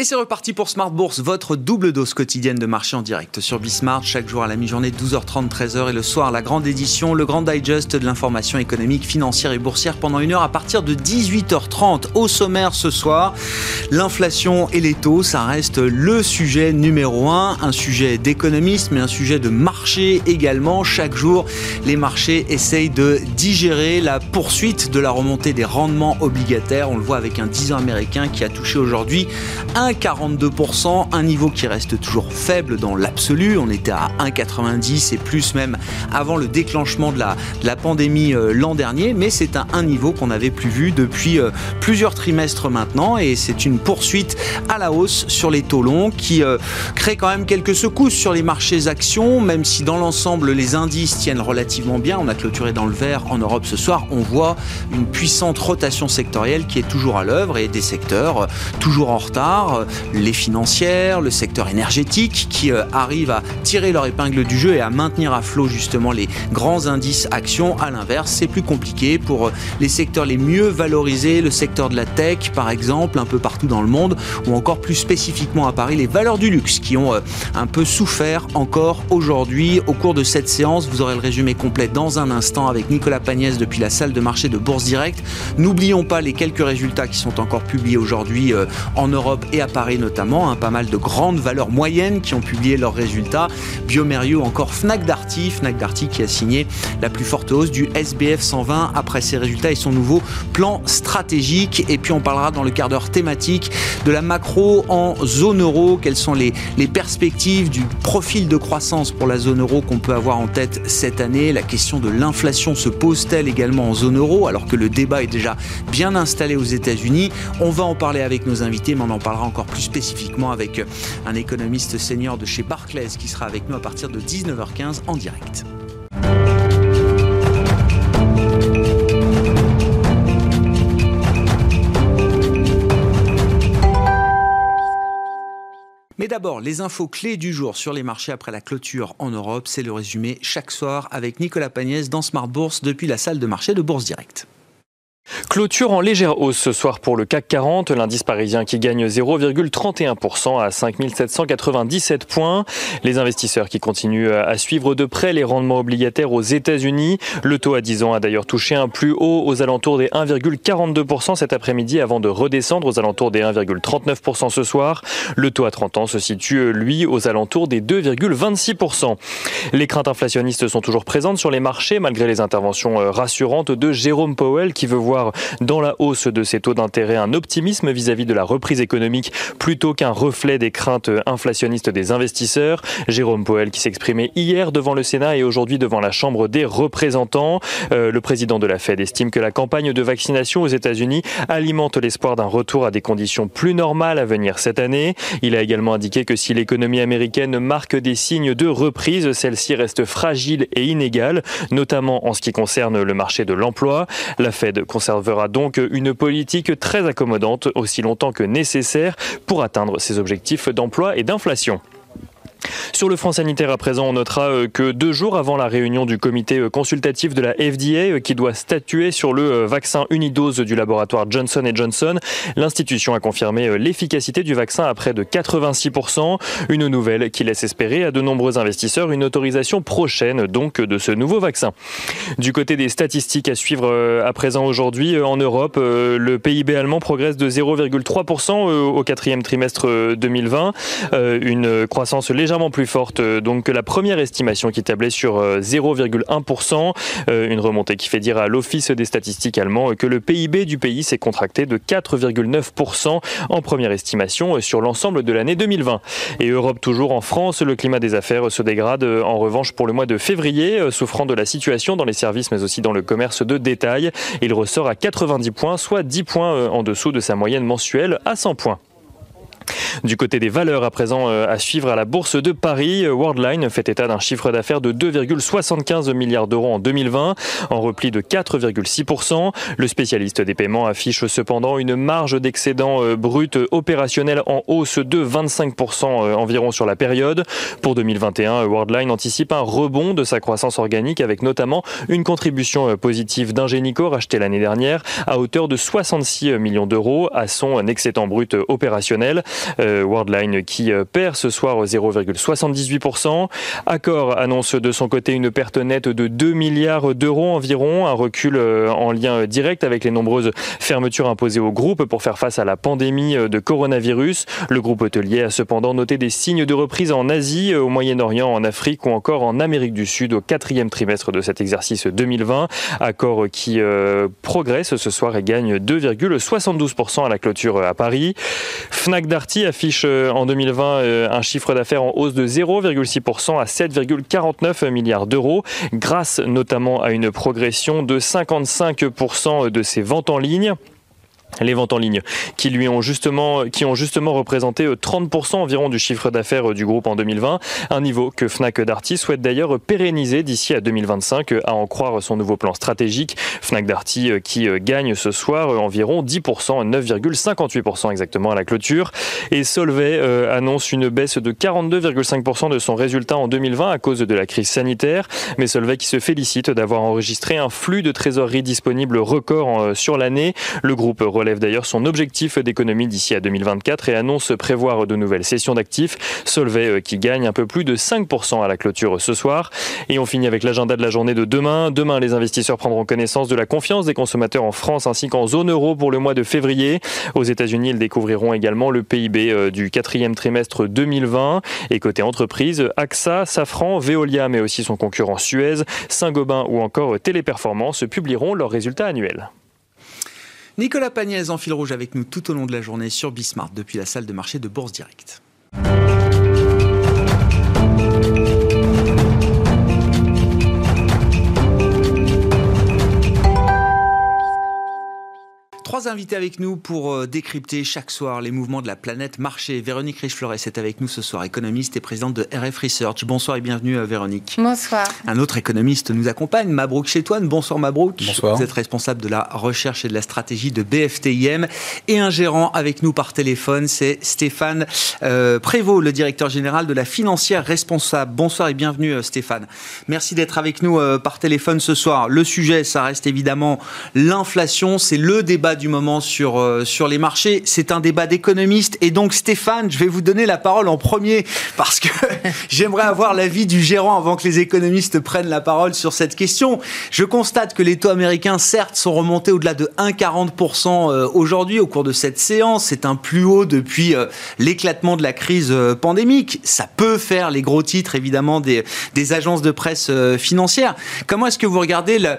Et c'est reparti pour Smart Bourse, votre double dose quotidienne de marché en direct sur Bismart, chaque jour à la mi-journée, 12h30, 13h et le soir, la grande édition, le grand digest de l'information économique, financière et boursière pendant une heure à partir de 18h30. Au sommaire ce soir, l'inflation et les taux, ça reste le sujet numéro un, un sujet d'économiste, mais un sujet de marché également. Chaque jour, les marchés essayent de digérer la poursuite de la remontée des rendements obligataires. On le voit avec un 10 ans américain qui a touché aujourd'hui un 1,42%, un niveau qui reste toujours faible dans l'absolu. On était à 1,90 et plus même avant le déclenchement de la, pandémie euh, l'an dernier, mais c'est un, un, niveau qu'on n'avait plus vu depuis euh, plusieurs trimestres maintenant et c'est une poursuite à la hausse sur les taux longs qui euh, crée quand même quelques secousses sur les marchés actions, même si dans l'ensemble les indices tiennent relativement bien. On a clôturé dans le vert en Europe ce soir. On voit une puissante rotation sectorielle qui est toujours à l'œuvre et des secteurs toujours en retard euh, les financières, le secteur énergétique qui euh, arrivent à tirer leur épingle du jeu et à maintenir à flot justement les grands indices actions. À l'inverse, c'est plus compliqué pour euh, les secteurs les mieux valorisés, le secteur de la tech par exemple, un peu partout dans le monde, ou encore plus spécifiquement à Paris, les valeurs du luxe qui ont un peu souffert encore aujourd'hui. Au cours de cette séance, vous aurez le résumé complet dans un instant avec Nicolas Pagnès depuis la salle de marché de Bourse Direct. N'oublions pas les quelques résultats qui sont encore publiés aujourd'hui en Europe et à Paris notamment, hein, pas mal de grandes valeurs moyennes qui ont publié leurs résultats. Biomerio, encore Fnac Darty, Fnac Darty qui a signé la plus forte hausse du SBF 120 après ses résultats et son nouveau plan stratégique. Et puis on parlera dans le quart d'heure thématique de la macro en zone euro, quelles sont les, les perspectives du profil de croissance pour la zone euro qu'on peut avoir en tête cette année? La question de l'inflation se pose-t-elle également en zone euro alors que le débat est déjà bien installé aux États-Unis? On va en parler avec nos invités, mais on en parlera encore plus spécifiquement avec un économiste senior de chez Barclays qui sera avec nous à partir de 19h15 en direct. Mais d'abord, les infos clés du jour sur les marchés après la clôture en Europe, c'est le résumé chaque soir avec Nicolas Pagnès dans Smart Bourse depuis la salle de marché de Bourse Direct. Clôture en légère hausse ce soir pour le CAC 40, l'indice parisien qui gagne 0,31% à 5797 points. Les investisseurs qui continuent à suivre de près les rendements obligataires aux États-Unis. Le taux à 10 ans a d'ailleurs touché un plus haut aux alentours des 1,42% cet après-midi avant de redescendre aux alentours des 1,39% ce soir. Le taux à 30 ans se situe lui aux alentours des 2,26%. Les craintes inflationnistes sont toujours présentes sur les marchés malgré les interventions euh, rassurantes de Jérôme Powell qui veut voir dans la hausse de ces taux d'intérêt un optimisme vis-à-vis de la reprise économique plutôt qu'un reflet des craintes inflationnistes des investisseurs. Jérôme Poel qui s'exprimait hier devant le Sénat et aujourd'hui devant la Chambre des représentants. Euh, le président de la Fed estime que la campagne de vaccination aux États-Unis alimente l'espoir d'un retour à des conditions plus normales à venir cette année. Il a également indiqué que si l'économie américaine marque des signes de reprise, celle-ci reste fragile et inégale, notamment en ce qui concerne le marché de l'emploi. La Fed conservera donc une politique très accommodante aussi longtemps que nécessaire pour atteindre ses objectifs d'emploi et d'inflation. Sur le front sanitaire à présent, on notera euh, que deux jours avant la réunion du comité euh, consultatif de la FDA euh, qui doit statuer sur le vaccin unidose du laboratoire Johnson Johnson, l'institution a confirmé l'efficacité du vaccin à près de 86%, une nouvelle qui laisse espérer à de nombreux investisseurs une autorisation prochaine donc de ce nouveau vaccin. Du côté des statistiques à suivre à présent aujourd'hui en Europe, le PIB allemand progresse de 0,3% au quatrième trimestre 2020, une croissance légère plus forte euh, donc que la première estimation qui tablait sur 0,1%. Euh, euh, une remontée qui fait dire à l'Office des statistiques allemands que le PIB du pays s'est contracté de 4,9% en première estimation sur l'ensemble de l'année 2020. Et Europe toujours en France, le climat des affaires se dégrade en revanche pour le mois de février, souffrant de la situation dans les services mais aussi dans le commerce de détail. Il ressort à 90 points, soit 10 points en dessous de sa moyenne mensuelle à 100 points. Du côté des valeurs à présent euh, à suivre à la bourse de Paris, euh, Worldline fait état d'un chiffre d'affaires de 2,75 milliards d'euros en 2020, en repli de 4,6%. Le spécialiste des paiements affiche cependant une marge d'excédent euh, brut opérationnel en hausse de 25% environ sur la période. Pour 2021, Worldline anticipe un rebond de sa croissance organique avec notamment une contribution positive d'Ingenico racheté l'année dernière à hauteur de 66 millions d'euros à son excédent brut opérationnel. Worldline qui perd ce soir 0,78%. Accor annonce de son côté une perte nette de 2 milliards d'euros environ, un recul en lien direct avec les nombreuses fermetures imposées au groupe pour faire face à la pandémie de coronavirus. Le groupe hôtelier a cependant noté des signes de reprise en Asie, au Moyen-Orient, en Afrique ou encore en Amérique du Sud au quatrième trimestre de cet exercice 2020. Accord qui euh, progresse ce soir et gagne 2,72% à la clôture à Paris. Fnac affiche euh, en 2020 euh, un chiffre d'affaires en hausse de 0,6% à 7,49 milliards d'euros, grâce notamment à une progression de 55% de ses ventes en ligne. Les ventes en ligne qui lui ont justement, qui ont justement représenté 30% euh, environ du chiffre d'affaires euh, du groupe en 2020, un niveau que Fnac Darty souhaite d'ailleurs pérenniser d'ici à 2025, à en croire son nouveau plan stratégique. Fnac Darty euh, qui gagne ce soir environ 10%, 9,58% exactement à la clôture. Et Solvay annonce une baisse de 42,5% de son résultat en 2020 à cause de la crise sanitaire. Mais Solvay qui se félicite d'avoir enregistré un flux de trésorerie disponible record sur l'année. Le groupe relève d'ailleurs son objectif d'économie d'ici à 2024 et annonce prévoir de nouvelles sessions d'actifs. Solvay euh, qui gagne un peu plus de 5% à la clôture ce soir. Et on finit avec l'agenda de la journée de demain. Demain, les investisseurs prendront connaissance de la confiance des consommateurs en France ainsi qu'en zone euro pour le mois de février. Aux États-Unis, ils découvriront également le PIB euh, du quatrième trimestre 2020. Et côté entreprise, AXA, Safran, Veolia, mais aussi son concurrent Suez, Saint-Gobain ou encore Téléperformance publieront leurs résultats annuels. Nicolas Pagnès en fil rouge avec nous tout au long de la journée sur Bismart depuis la salle de marché de Bourse Direct. Trois invités avec nous pour euh, décrypter chaque soir les mouvements de la planète marché. Véronique Richeflores est avec nous ce soir, économiste et présidente de RF Research. Bonsoir et bienvenue euh, Véronique. Bonsoir. Un autre économiste nous accompagne, Mabrouk Chetouane. Bonsoir Mabrouk. Bonsoir. Vous êtes responsable de la recherche et de la stratégie de BFTIM. Et un gérant avec nous par téléphone, c'est Stéphane euh, Prévost, le directeur général de la financière responsable. Bonsoir et bienvenue Stéphane. Merci d'être avec nous par téléphone ce soir. Le sujet, ça reste évidemment l'inflation. C'est le débat du moment sur, euh, sur les marchés. C'est un débat d'économistes. Et donc, Stéphane, je vais vous donner la parole en premier parce que j'aimerais avoir l'avis du gérant avant que les économistes prennent la parole sur cette question. Je constate que les taux américains, certes, sont remontés au-delà de 1,40% euh, aujourd'hui au cours de cette séance. C'est un plus haut depuis euh, l'éclatement de la crise pandémique. Ça peut faire les gros titres, évidemment, des, des agences de presse financières. Comment est-ce que vous regardez le,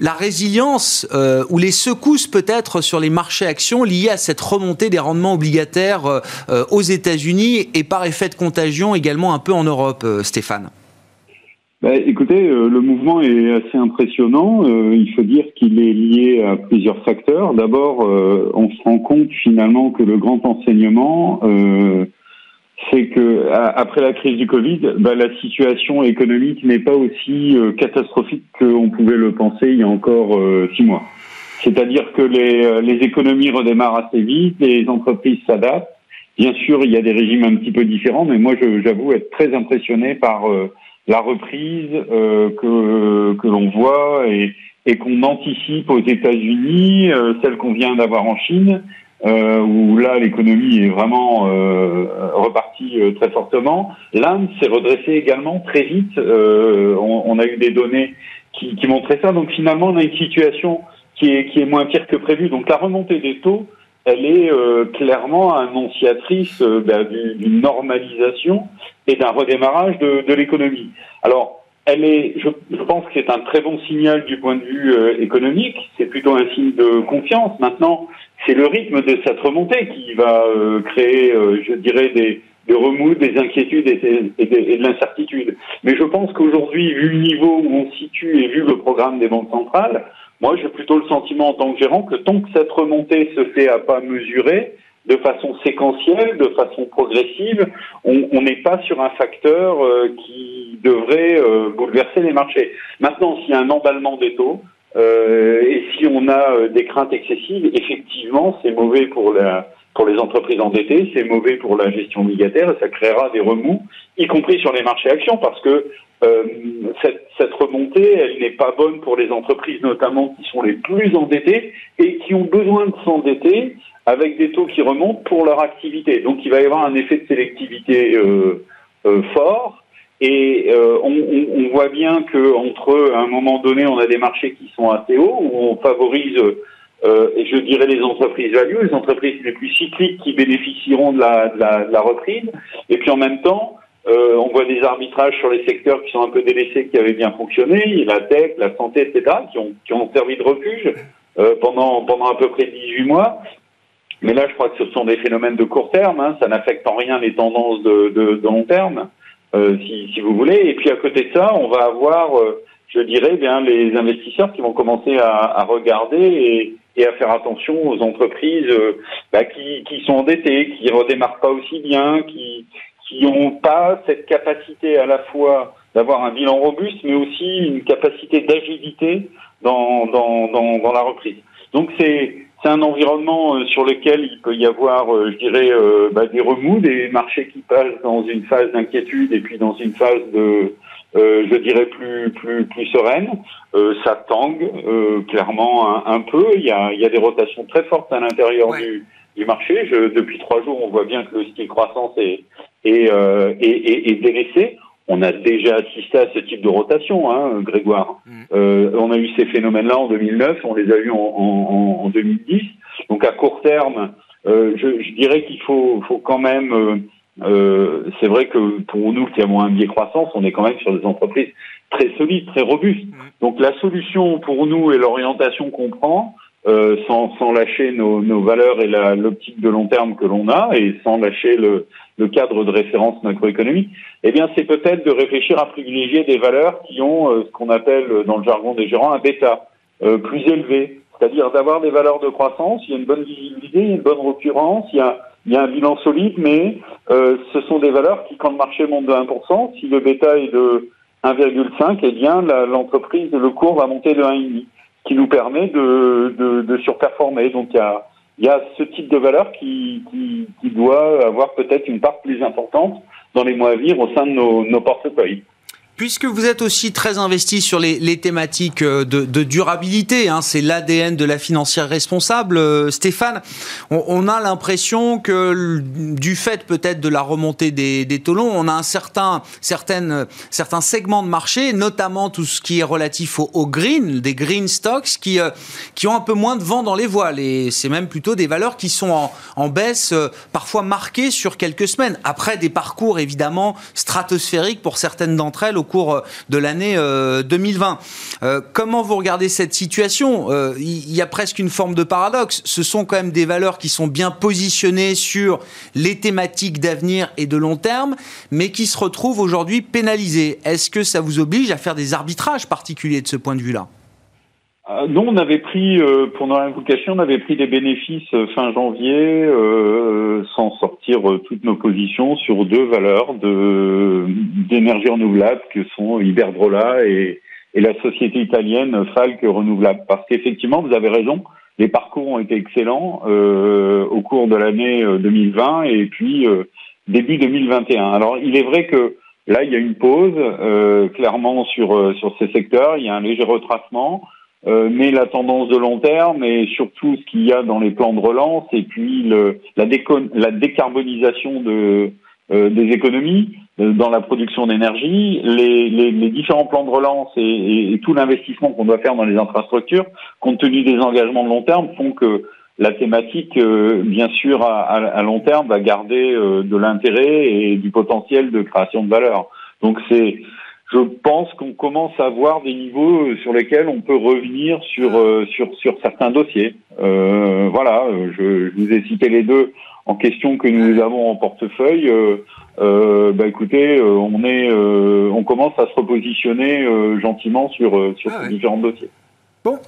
la résilience euh, ou les secousses peut-être sur les marchés actions liées à cette remontée des rendements obligataires euh, euh, aux États-Unis et par effet de contagion également un peu en Europe, Stéphane bah, écoutez, le mouvement est assez impressionnant. il faut dire qu'il est lié à plusieurs facteurs. D'abord, on se rend compte finalement que le grand enseignement c'est que après la crise du Covid, bah, la situation économique n'est pas aussi euh, catastrophique qu'on pouvait le penser il y a encore euh, six mois. C'est-à-dire que les, euh, les, économies redémarrent assez vite, les entreprises s'adaptent. Bien sûr, il y a des régimes un petit peu différents, mais moi, j'avoue être très impressionné par la reprise que, que l'on voit et, et qu'on anticipe aux États-Unis, celle qu'on vient d'avoir en Chine, euh, où là l'économie est vraiment euh, repartie euh, très fortement. L'Inde s'est redressée également très vite. Euh, on, on, a eu des données qui, qui, montraient ça. Donc finalement, on a une situation qui est, qui est moins pire que prévu. Donc la remontée des taux, elle est euh, clairement annonciatrice ben, d'une normalisation et d'un redémarrage de, de l'économie. Alors elle est, je, pense que c'est un très bon signal du point de vue économique. C'est plutôt un signe de confiance. Maintenant, c'est le rythme de cette remontée qui va euh, créer, euh, je dirais, des, remous, des inquiétudes et, de l'incertitude. Mais je pense qu'aujourd'hui, vu le niveau où on se situe et vu le programme des banques centrales, moi j'ai plutôt le sentiment en tant que gérant que tant que cette remontée se fait à pas mesurer, de façon séquentielle, de façon progressive, on n'est pas sur un facteur euh, qui devrait bouleverser les marchés. Maintenant, s'il y a un emballement des taux, euh, et si on a euh, des craintes excessives, effectivement, c'est mauvais pour la pour les entreprises endettées, c'est mauvais pour la gestion obligataire et ça créera des remous, y compris sur les marchés actions, parce que euh, cette, cette, remontée, elle n'est pas bonne pour les entreprises, notamment qui sont les plus endettées et qui ont besoin de s'endetter avec des taux qui remontent pour leur activité. Donc il va y avoir un effet de sélectivité euh, euh, fort. Et euh, on, on, voit bien que entre un moment donné, on a des marchés qui sont assez hauts, où on favorise, euh, je dirais, les entreprises value, les entreprises les plus cycliques qui bénéficieront de la, de la, de la reprise. Et puis en même temps, euh, on voit des arbitrages sur les secteurs qui sont un peu délaissés, qui avaient bien fonctionné, la tech, la santé, etc., qui ont, qui ont servi de refuge euh, pendant, pendant à peu près 18 mois. Mais là, je crois que ce sont des phénomènes de court terme, hein, ça n'affecte en rien les tendances de, de, de long terme, si, si, vous voulez. Et puis à côté de ça, on va avoir, euh, je dirais, bien les investisseurs qui vont commencer à, à regarder et, et, à faire attention aux entreprises euh, bah, qui, qui, sont endettées, qui redémarrent pas aussi bien, qui qui n'ont pas cette capacité à la fois d'avoir un bilan robuste, mais aussi une capacité d'agilité dans, dans, dans, dans la reprise. Donc c'est c'est un environnement euh, sur lequel il peut y avoir, euh, je dirais, euh, bah, des remous, des marchés qui passent dans une phase d'inquiétude et puis dans une phase de, je dirais, plus plus plus sereine. ça tangue clairement un, peu. Il y a, il y a des rotations très fortes à l'intérieur du, du marché. Je, depuis trois jours, on voit bien que le style croissance est, est, est, est, est délaissé. On a déjà assisté à ce type de rotation, hein, Grégoire. Mm. Euh, on a eu ces phénomènes-là en 2009, on les a eu en, en, en 2010. Donc à court terme, euh, je, je, dirais qu'il faut, faut quand même. Euh, euh, c'est vrai que pour nous qui avons un biais croissance, on est quand même sur des entreprises très solides, très robustes. Mm. Donc la solution pour nous et l'orientation qu'on prend, euh, sans, sans, lâcher nos, nos valeurs et l'optique de long terme que l'on a et sans lâcher le, le, cadre de référence macroéconomique, eh bien, c'est peut-être de réfléchir à privilégier des valeurs qui ont euh, ce qu'on appelle dans le jargon des gérants un bêta euh, plus élevé, c'est-à-dire d'avoir des valeurs de croissance. Il y a une bonne visibilité, il y a une bonne recurrence, il y a, il y a un bilan solide, mais euh, ce sont des valeurs qui, quand le marché monte de 1%, si le bêta est de 1,5, eh bien, l'entreprise, le cours va monter de 1,5 qui nous permet de, de, de surperformer. Donc il y a, y a ce type de valeur qui doit avoir peut-être une part plus importante dans les mois à venir au sein de nos, nos portefeuilles. Puisque vous êtes aussi très investi sur les, les thématiques euh, de, de durabilité, hein, c'est l'ADN de la financière responsable, euh, Stéphane, on, on a l'impression que du fait peut-être de la remontée des, des taux longs, on a un certain, certaines, certains segments de marché, notamment tout ce qui est relatif au, au green, des green stocks, qui, euh, qui ont un peu moins de vent dans les voiles. Et c'est même plutôt des valeurs qui sont en, en baisse, euh, parfois marquées sur quelques semaines, après des parcours évidemment stratosphériques pour certaines d'entre elles cours euh, de l'année 2020. Euh, euh, comment vous regardez cette situation? Il y a presque une forme de paradoxe. Ce sont quand même des valeurs qui sont bien positionnées sur les thématiques d'avenir et de long terme, mais qui se retrouvent aujourd'hui pénalisées. Est-ce que ça vous oblige à faire des arbitrages particuliers de ce point de vue-là? Nous, on avait pris, euh, pour notre invocation, on avait pris des bénéfices euh, fin janvier euh, sans sortir toutes nos positions sur deux valeurs de d'énergie renouvelable que sont Iberdrola et, et la société italienne Falk Renouvelable. Parce qu'effectivement, vous avez raison, les parcours ont été excellents euh, au cours de l'année 2020 et puis début 2021. Alors, il est vrai que là, il y a une pause clairement sur sur ces secteurs. Il y a un léger retracement. Euh, mais la tendance de long terme et surtout ce qu'il y a dans les plans de relance et puis le, la, la décarbonisation de, euh, des économies euh, dans la production d'énergie, les, les, les, différents plans de relance et, et, tout l'investissement qu'on doit faire dans les infrastructures, compte tenu des engagements de long terme, font que la thématique, bien sûr, à, à, long terme, va garder de l'intérêt et du potentiel de création de valeur. Donc c'est je pense qu'on commence à voir des niveaux euh, sur lesquels on peut revenir sur euh, sur sur certains dossiers. Euh, voilà, je, je, vous ai cité les deux en question que nous avons en portefeuille. Euh, bah écoutez, on est, on commence à se repositionner gentiment sur sur ah ces différents dossiers.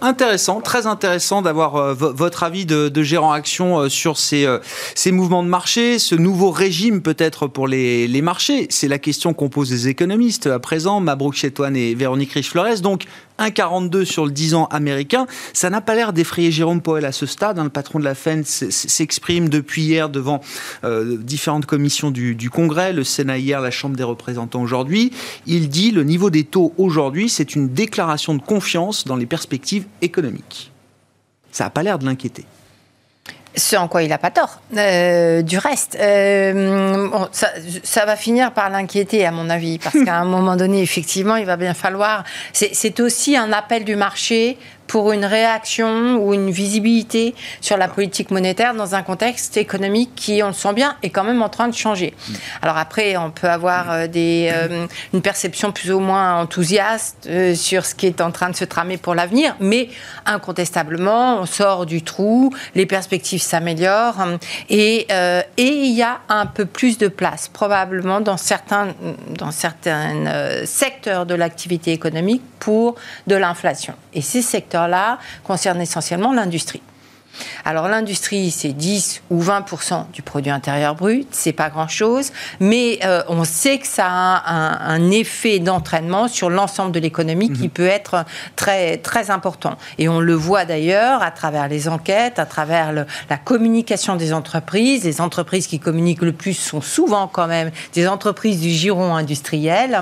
Intéressant, très intéressant d'avoir euh, votre avis de, gérant action euh, sur ces, euh, ces mouvements de marché, ce nouveau régime peut-être pour les, les marchés. C'est la question qu'on pose les économistes à présent, Mabrouk Chetouane et Véronique Riche-Flores. Donc, 1,42 sur le 10 ans américain. Ça n'a pas l'air d'effrayer Jérôme Powell à ce stade. Hein. Le patron de la Fed s'exprime depuis hier devant différentes commissions du, du, Congrès, le Sénat hier, la Chambre des représentants aujourd'hui. Il dit le niveau des taux aujourd'hui, c'est une déclaration de confiance dans les perspectives économiques. Ça n'a pas l'air de l'inquiéter. Ce en quoi il n'a pas tort. Euh, du reste, euh, ça, ça, va finir par l'inquiéter, à mon avis, parce qu'à un moment donné, effectivement, il va bien falloir. C'est aussi un appel du marché pour une réaction ou une visibilité sur la politique monétaire dans un contexte économique qui, on le sent bien, est quand même en train de changer. Mm. Alors après, on peut avoir euh, des, euh, une perception plus ou moins enthousiaste euh, sur ce qui est en train de se tramer pour l'avenir, mais incontestablement, on sort du trou, les perspectives s'améliorent et il y a un peu plus de place, probablement dans certains, dans certains secteurs de l'activité économique pour de l'inflation. Et ces secteurs-là concernent essentiellement l'industrie. Alors l'industrie, c'est 10 ou 20% du produit intérieur brut, c'est pas grand-chose, mais euh, on sait que ça a un, effet d'entraînement sur l'ensemble de l'économie qui mhm. peut être très très important. Et on le voit d'ailleurs à travers les enquêtes, à travers la communication des entreprises. Les entreprises qui communiquent le plus sont souvent quand même des entreprises du giron industriel.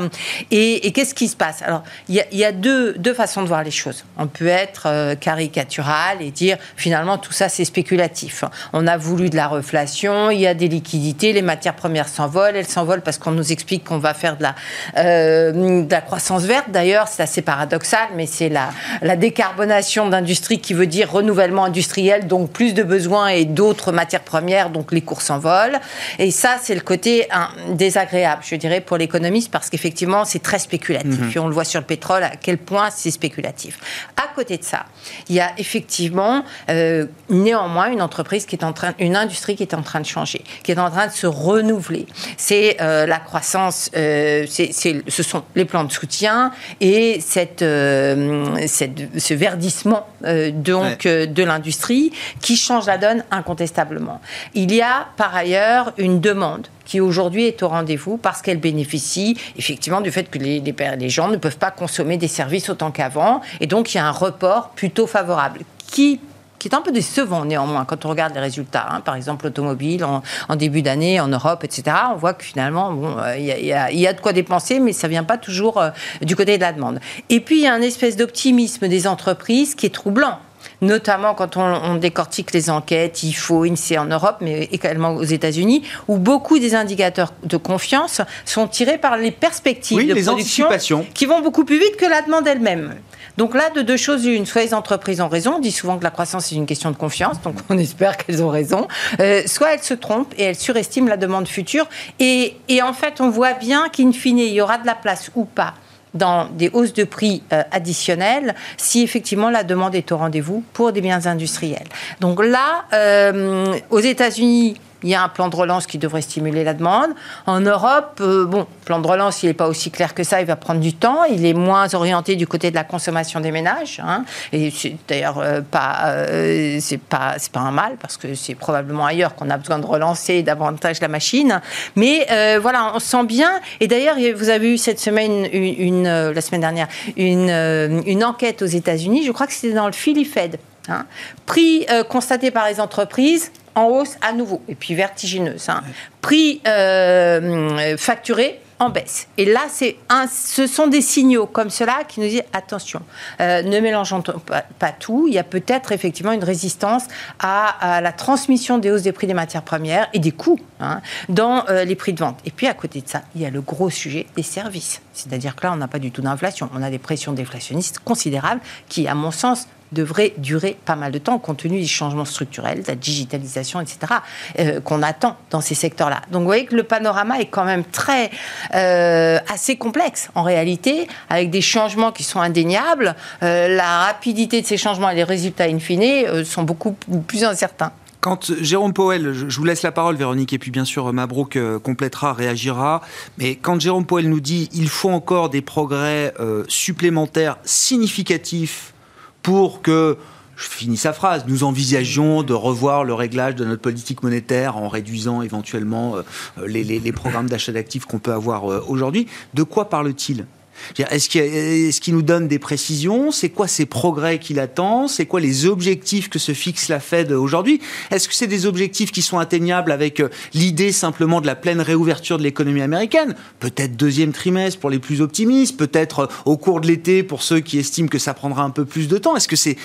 Et, qu'est-ce qui se passe? Alors il y a, deux, deux, façons de voir les choses. On peut être euh, caricatural et dire finalement tout ça c'est spéculatif. On a voulu de la reflation, il y a des liquidités, les matières premières s'envolent, elles s'envolent parce qu'on nous explique qu'on va faire de la, euh, de la croissance verte. D'ailleurs, c'est assez paradoxal, mais c'est la, la décarbonation d'industrie qui veut dire renouvellement industriel, donc plus de besoins et d'autres matières premières, donc les cours s'envolent. Et ça, c'est le côté hein, désagréable, je dirais, pour l'économiste, parce qu'effectivement, c'est très spéculatif. Mhm. Et on le voit sur le pétrole, à quel point c'est spéculatif. À côté de ça, il y a effectivement euh, néanmoins une entreprise qui est en train, une industrie qui est en train de changer, qui est en train de se renouveler. C'est euh, la croissance, euh, c'est, ce sont les plans de soutien et cette, euh, cette ce verdissement donc de l'industrie qui change la donne incontestablement. Il y a par ailleurs une demande qui aujourd'hui est au rendez-vous parce qu'elle bénéficie effectivement du fait que les, les, les, gens ne peuvent pas consommer des services autant qu'avant. Et donc, il y a un report plutôt favorable qui qui est un peu décevant néanmoins quand on regarde les résultats. Hein. Par exemple, l'automobile en, début d'année en Europe, etc. On voit que finalement, bon, euh, il y, a, de quoi dépenser, mais ça vient pas toujours euh, du côté de la demande. Et puis, il y a un espèce d'optimisme des entreprises qui est troublant notamment quand on, décortique les enquêtes IFO, INSEE en Europe, mais également aux États-Unis, où beaucoup des indicateurs de confiance sont tirés par les perspectives de production qui vont beaucoup plus vite que la demande elle-même. Donc là, de deux choses une. Soit les entreprises ont raison, on dit souvent que la croissance est une question de confiance, donc on espère qu'elles ont raison. Euh, soit elles se trompent et elles surestiment la demande future. Et, en fait, on voit bien qu'in fine, il y aura de la place ou pas dans des hausses de prix euh, additionnelles si effectivement la demande est au rendez-vous pour des biens industriels. Donc là, euh, aux États-Unis, il y a un plan de relance qui devrait stimuler la demande. En Europe, euh, bon, plan de relance, il n'est pas aussi clair que ça, il va prendre du temps. Il est moins orienté du côté de la consommation des ménages. Hein. Et c'est d'ailleurs euh, pas, euh, c'est pas, c'est pas un mal parce que c'est probablement ailleurs qu'on a besoin de relancer davantage la machine. Mais voilà, on sent bien. Et d'ailleurs, vous avez eu cette semaine, une, la semaine dernière, une, une enquête aux États-Unis. Je crois que c'était dans le Philly Fed. Hein. Prix constaté par les entreprises en hausse à nouveau, et puis vertigineuse. Hein. Prix euh, facturé en baisse. Et là, c'est un, ce sont des signaux comme cela qui nous disent attention, euh, ne mélangeons pas, tout. Il y a peut-être effectivement une résistance à, la transmission des hausses des prix des matières premières et des coûts hein, dans euh, les prix de vente. Et puis à côté de ça, il y a le gros sujet des services. C'est-à-dire que là, on n'a pas du tout d'inflation. On a des pressions déflationnistes considérables qui, à mon sens, devrait durer pas mal de temps compte tenu des changements structurels, de la digitalisation, etc., euh, qu'on attend dans ces secteurs-là. Donc vous voyez que le panorama est quand même très euh, assez complexe en réalité, avec des changements qui sont indéniables. Euh, la rapidité de ces changements et les résultats in fine sont beaucoup plus incertains. Quand Jérôme Powell, je vous laisse la parole, Véronique, et puis bien sûr Mabrouk complétera, réagira, mais quand Jérôme Powell nous dit il faut encore des progrès supplémentaires significatifs pour que je finis sa phrase, nous envisagions de revoir le réglage de notre politique monétaire en réduisant éventuellement euh, les, programmes d'achat d'actifs qu'on peut avoir euh, aujourd'hui. De quoi parle-t-il? Est-ce qu'il nous donne des précisions? C'est quoi ces progrès qu'il attend? C'est quoi les objectifs que se fixe la Fed aujourd'hui? Est-ce que c'est des objectifs qui sont atteignables avec euh, l'idée simplement de la pleine réouverture de l'économie américaine? Peut-être deuxième trimestre pour les plus optimistes, peut-être euh, au cours de l'été pour ceux qui estiment que ça prendra un peu plus de temps. Est-ce que c'est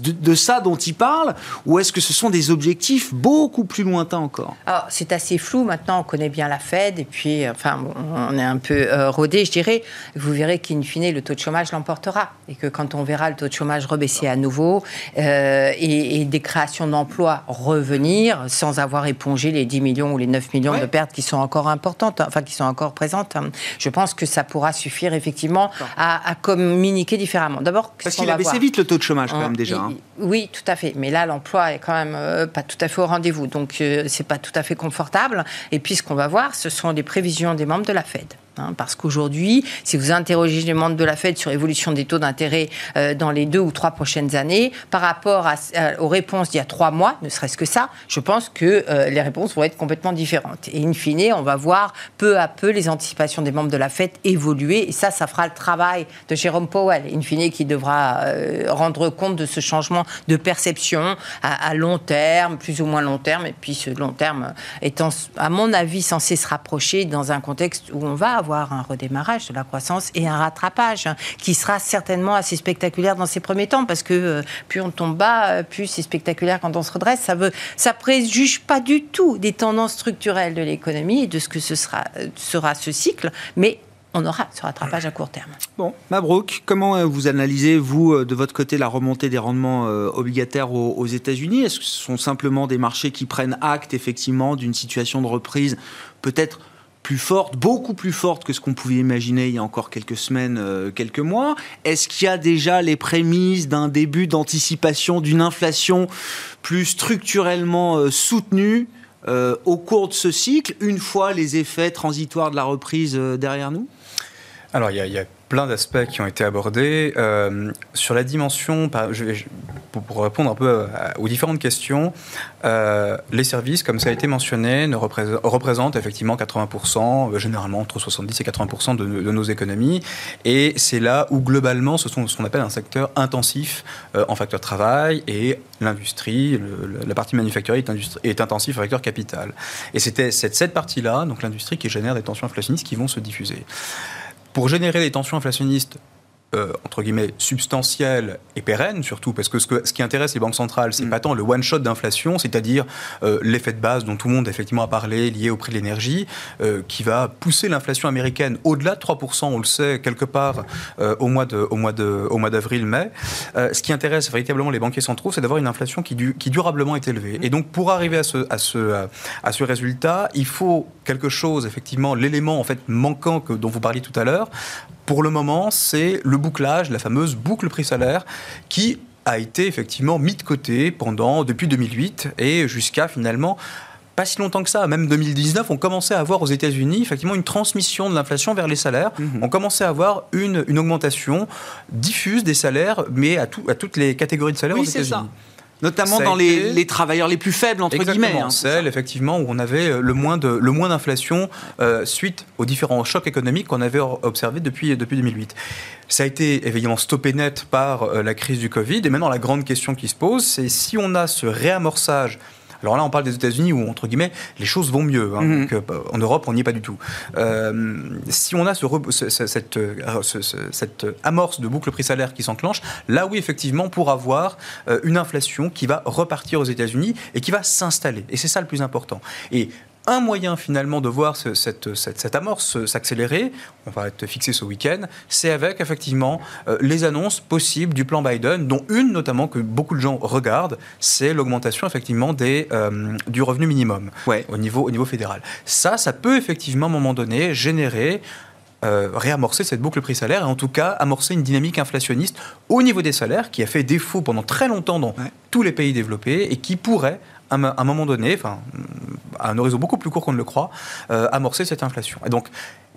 de, ça dont il parle ou est-ce que ce sont des objectifs beaucoup plus lointains encore? C'est assez flou. Maintenant, on connaît bien la Fed et puis enfin, on est un peu euh, rodé, je dirais verrez qu'in fine, le taux de chômage l'emportera. Et que quand on verra le taux de chômage rebaisser à nouveau euh, et, des créations d'emplois revenir sans avoir épongé les 10 millions ou les 9 millions de pertes qui sont encore importantes, enfin qui sont encore présentes, hein, je pense que ça pourra suffire effectivement à, communiquer différemment. D'abord, parce qu'il a baissé vite le taux de chômage quand même déjà. Hein. Oui, tout à fait. Mais là, l'emploi est quand même euh, pas tout à fait au rendez-vous. Donc, euh, c'est pas tout à fait confortable. Et puis, ce qu'on va voir, ce sont les prévisions des membres de la Fed. Hein, parce qu'aujourd'hui, si vous interrogez les membres de la Fed sur l'évolution des taux d'intérêt euh, dans les deux ou trois prochaines années, par rapport aux réponses d'il y a trois mois, ne serait-ce que ça, je pense que euh, les réponses vont être complètement différentes. Et in fine, on va voir peu à peu les anticipations des membres de la Fed évoluer. Et ça, ça fera le travail de Jérôme Powell, in fine, qui devra euh, rendre compte de ce changement de perception à, à, long terme, plus ou moins long terme. Et puis ce long terme étant, à mon avis, censé se rapprocher dans un contexte où on va avoir un redémarrage de la croissance et un rattrapage hein, qui sera certainement assez spectaculaire dans ces premiers temps parce que euh, plus on tombe bas, euh, plus c'est spectaculaire quand on se redresse. Ça veut, ça préjuge pas du tout des tendances structurelles de l'économie et de ce que ce sera, euh, sera ce cycle, mais on aura ce rattrapage à court terme. Bon, Mabrouk, comment vous analysez, vous, de votre côté, la remontée des rendements obligataires aux, aux États-Unis? Est-ce que ce sont simplement des marchés qui prennent acte, effectivement, d'une situation de reprise peut-être plus forte, beaucoup plus forte que ce qu'on pouvait imaginer il y a encore quelques semaines, euh, quelques mois. Est-ce qu'il y a déjà les prémices d'un début d'anticipation d'une inflation plus structurellement euh, soutenue euh, au cours de ce cycle, une fois les effets transitoires de la reprise derrière nous? Alors, il y a plein d'aspects qui ont été abordés. Euh, sur la dimension, pour, répondre un peu aux différentes questions, euh, les services, comme ça a été mentionné, ne représentent, effectivement 80%, euh, généralement entre 70 et 80% de, nos économies. Et c'est là où, globalement, ce sont ce qu'on appelle un secteur intensif en facteur travail et l'industrie, la partie manufacturière est, est en facteur capital. Et c'était cette, cette partie-là, donc l'industrie, qui génère des tensions inflationnistes qui vont se diffuser pour générer des tensions inflationnistes euh, entre guillemets substantielle et pérenne surtout parce que ce, que, ce qui intéresse les banques centrales c'est mm. pas tant le one shot d'inflation c'est-à-dire euh, l'effet de base dont tout le monde effectivement a parlé lié au prix de l'énergie euh, qui va pousser l'inflation américaine au-delà de 3% on le sait quelque part au mois de au mois de au mois d'avril mai. Ce qui intéresse véritablement les banquiers centraux c'est d'avoir une inflation qui, du, qui durablement est élevée. Et donc pour arriver à ce à ce à ce résultat il faut quelque chose effectivement l'élément en fait manquant que dont vous parliez tout à l'heure pour le moment, c'est le bouclage, la fameuse boucle prix-salaire, qui a été effectivement mis de côté pendant depuis 2008 et jusqu'à finalement pas si longtemps que ça, même 2019, on commençait à avoir aux États-Unis effectivement une transmission de l'inflation vers les salaires. Mhm. On commençait à avoir une, une, augmentation diffuse des salaires, mais à, à toutes les catégories de salaires aux États-Unis. Notamment dans les, travailleurs les plus faibles, entre guillemets. Hein, celle, effectivement, où on avait euh, le moins, de, le moins d'inflation euh, suite aux différents chocs économiques qu'on avait observés depuis, depuis 2008. Ça a été évidemment stoppé net par euh, la crise du Covid. Et maintenant, la grande question qui se pose, c'est si on a ce réamorçage alors là, on parle des États-Unis où, entre guillemets, les choses vont mieux. Hein. Mhm. Euh, en Europe, on n'y est pas du tout. Euh, si on a ce, cette, euh, cette, amorce de boucle prix-salaire qui s'enclenche, là oui, effectivement, pour avoir une inflation qui va repartir aux États-Unis et qui va s'installer. Et c'est ça le plus important. Et un moyen finalement de voir cette, cette, amorce s'accélérer, on va être fixé ce week-end, c'est avec effectivement euh, les annonces possibles du plan Biden, dont une notamment que beaucoup de gens regardent, c'est l'augmentation effectivement des, euh, du revenu minimum au, niveau, au niveau fédéral. Ça, ça peut effectivement à un moment donné générer euh, réamorcer cette boucle prix-salaire et en tout cas amorcer une dynamique inflationniste au niveau des salaires qui a fait défaut pendant très longtemps dans tous les pays développés et qui pourrait à un moment donné, enfin, à un horizon beaucoup plus court qu'on ne le croit, amorcer cette inflation. Et donc,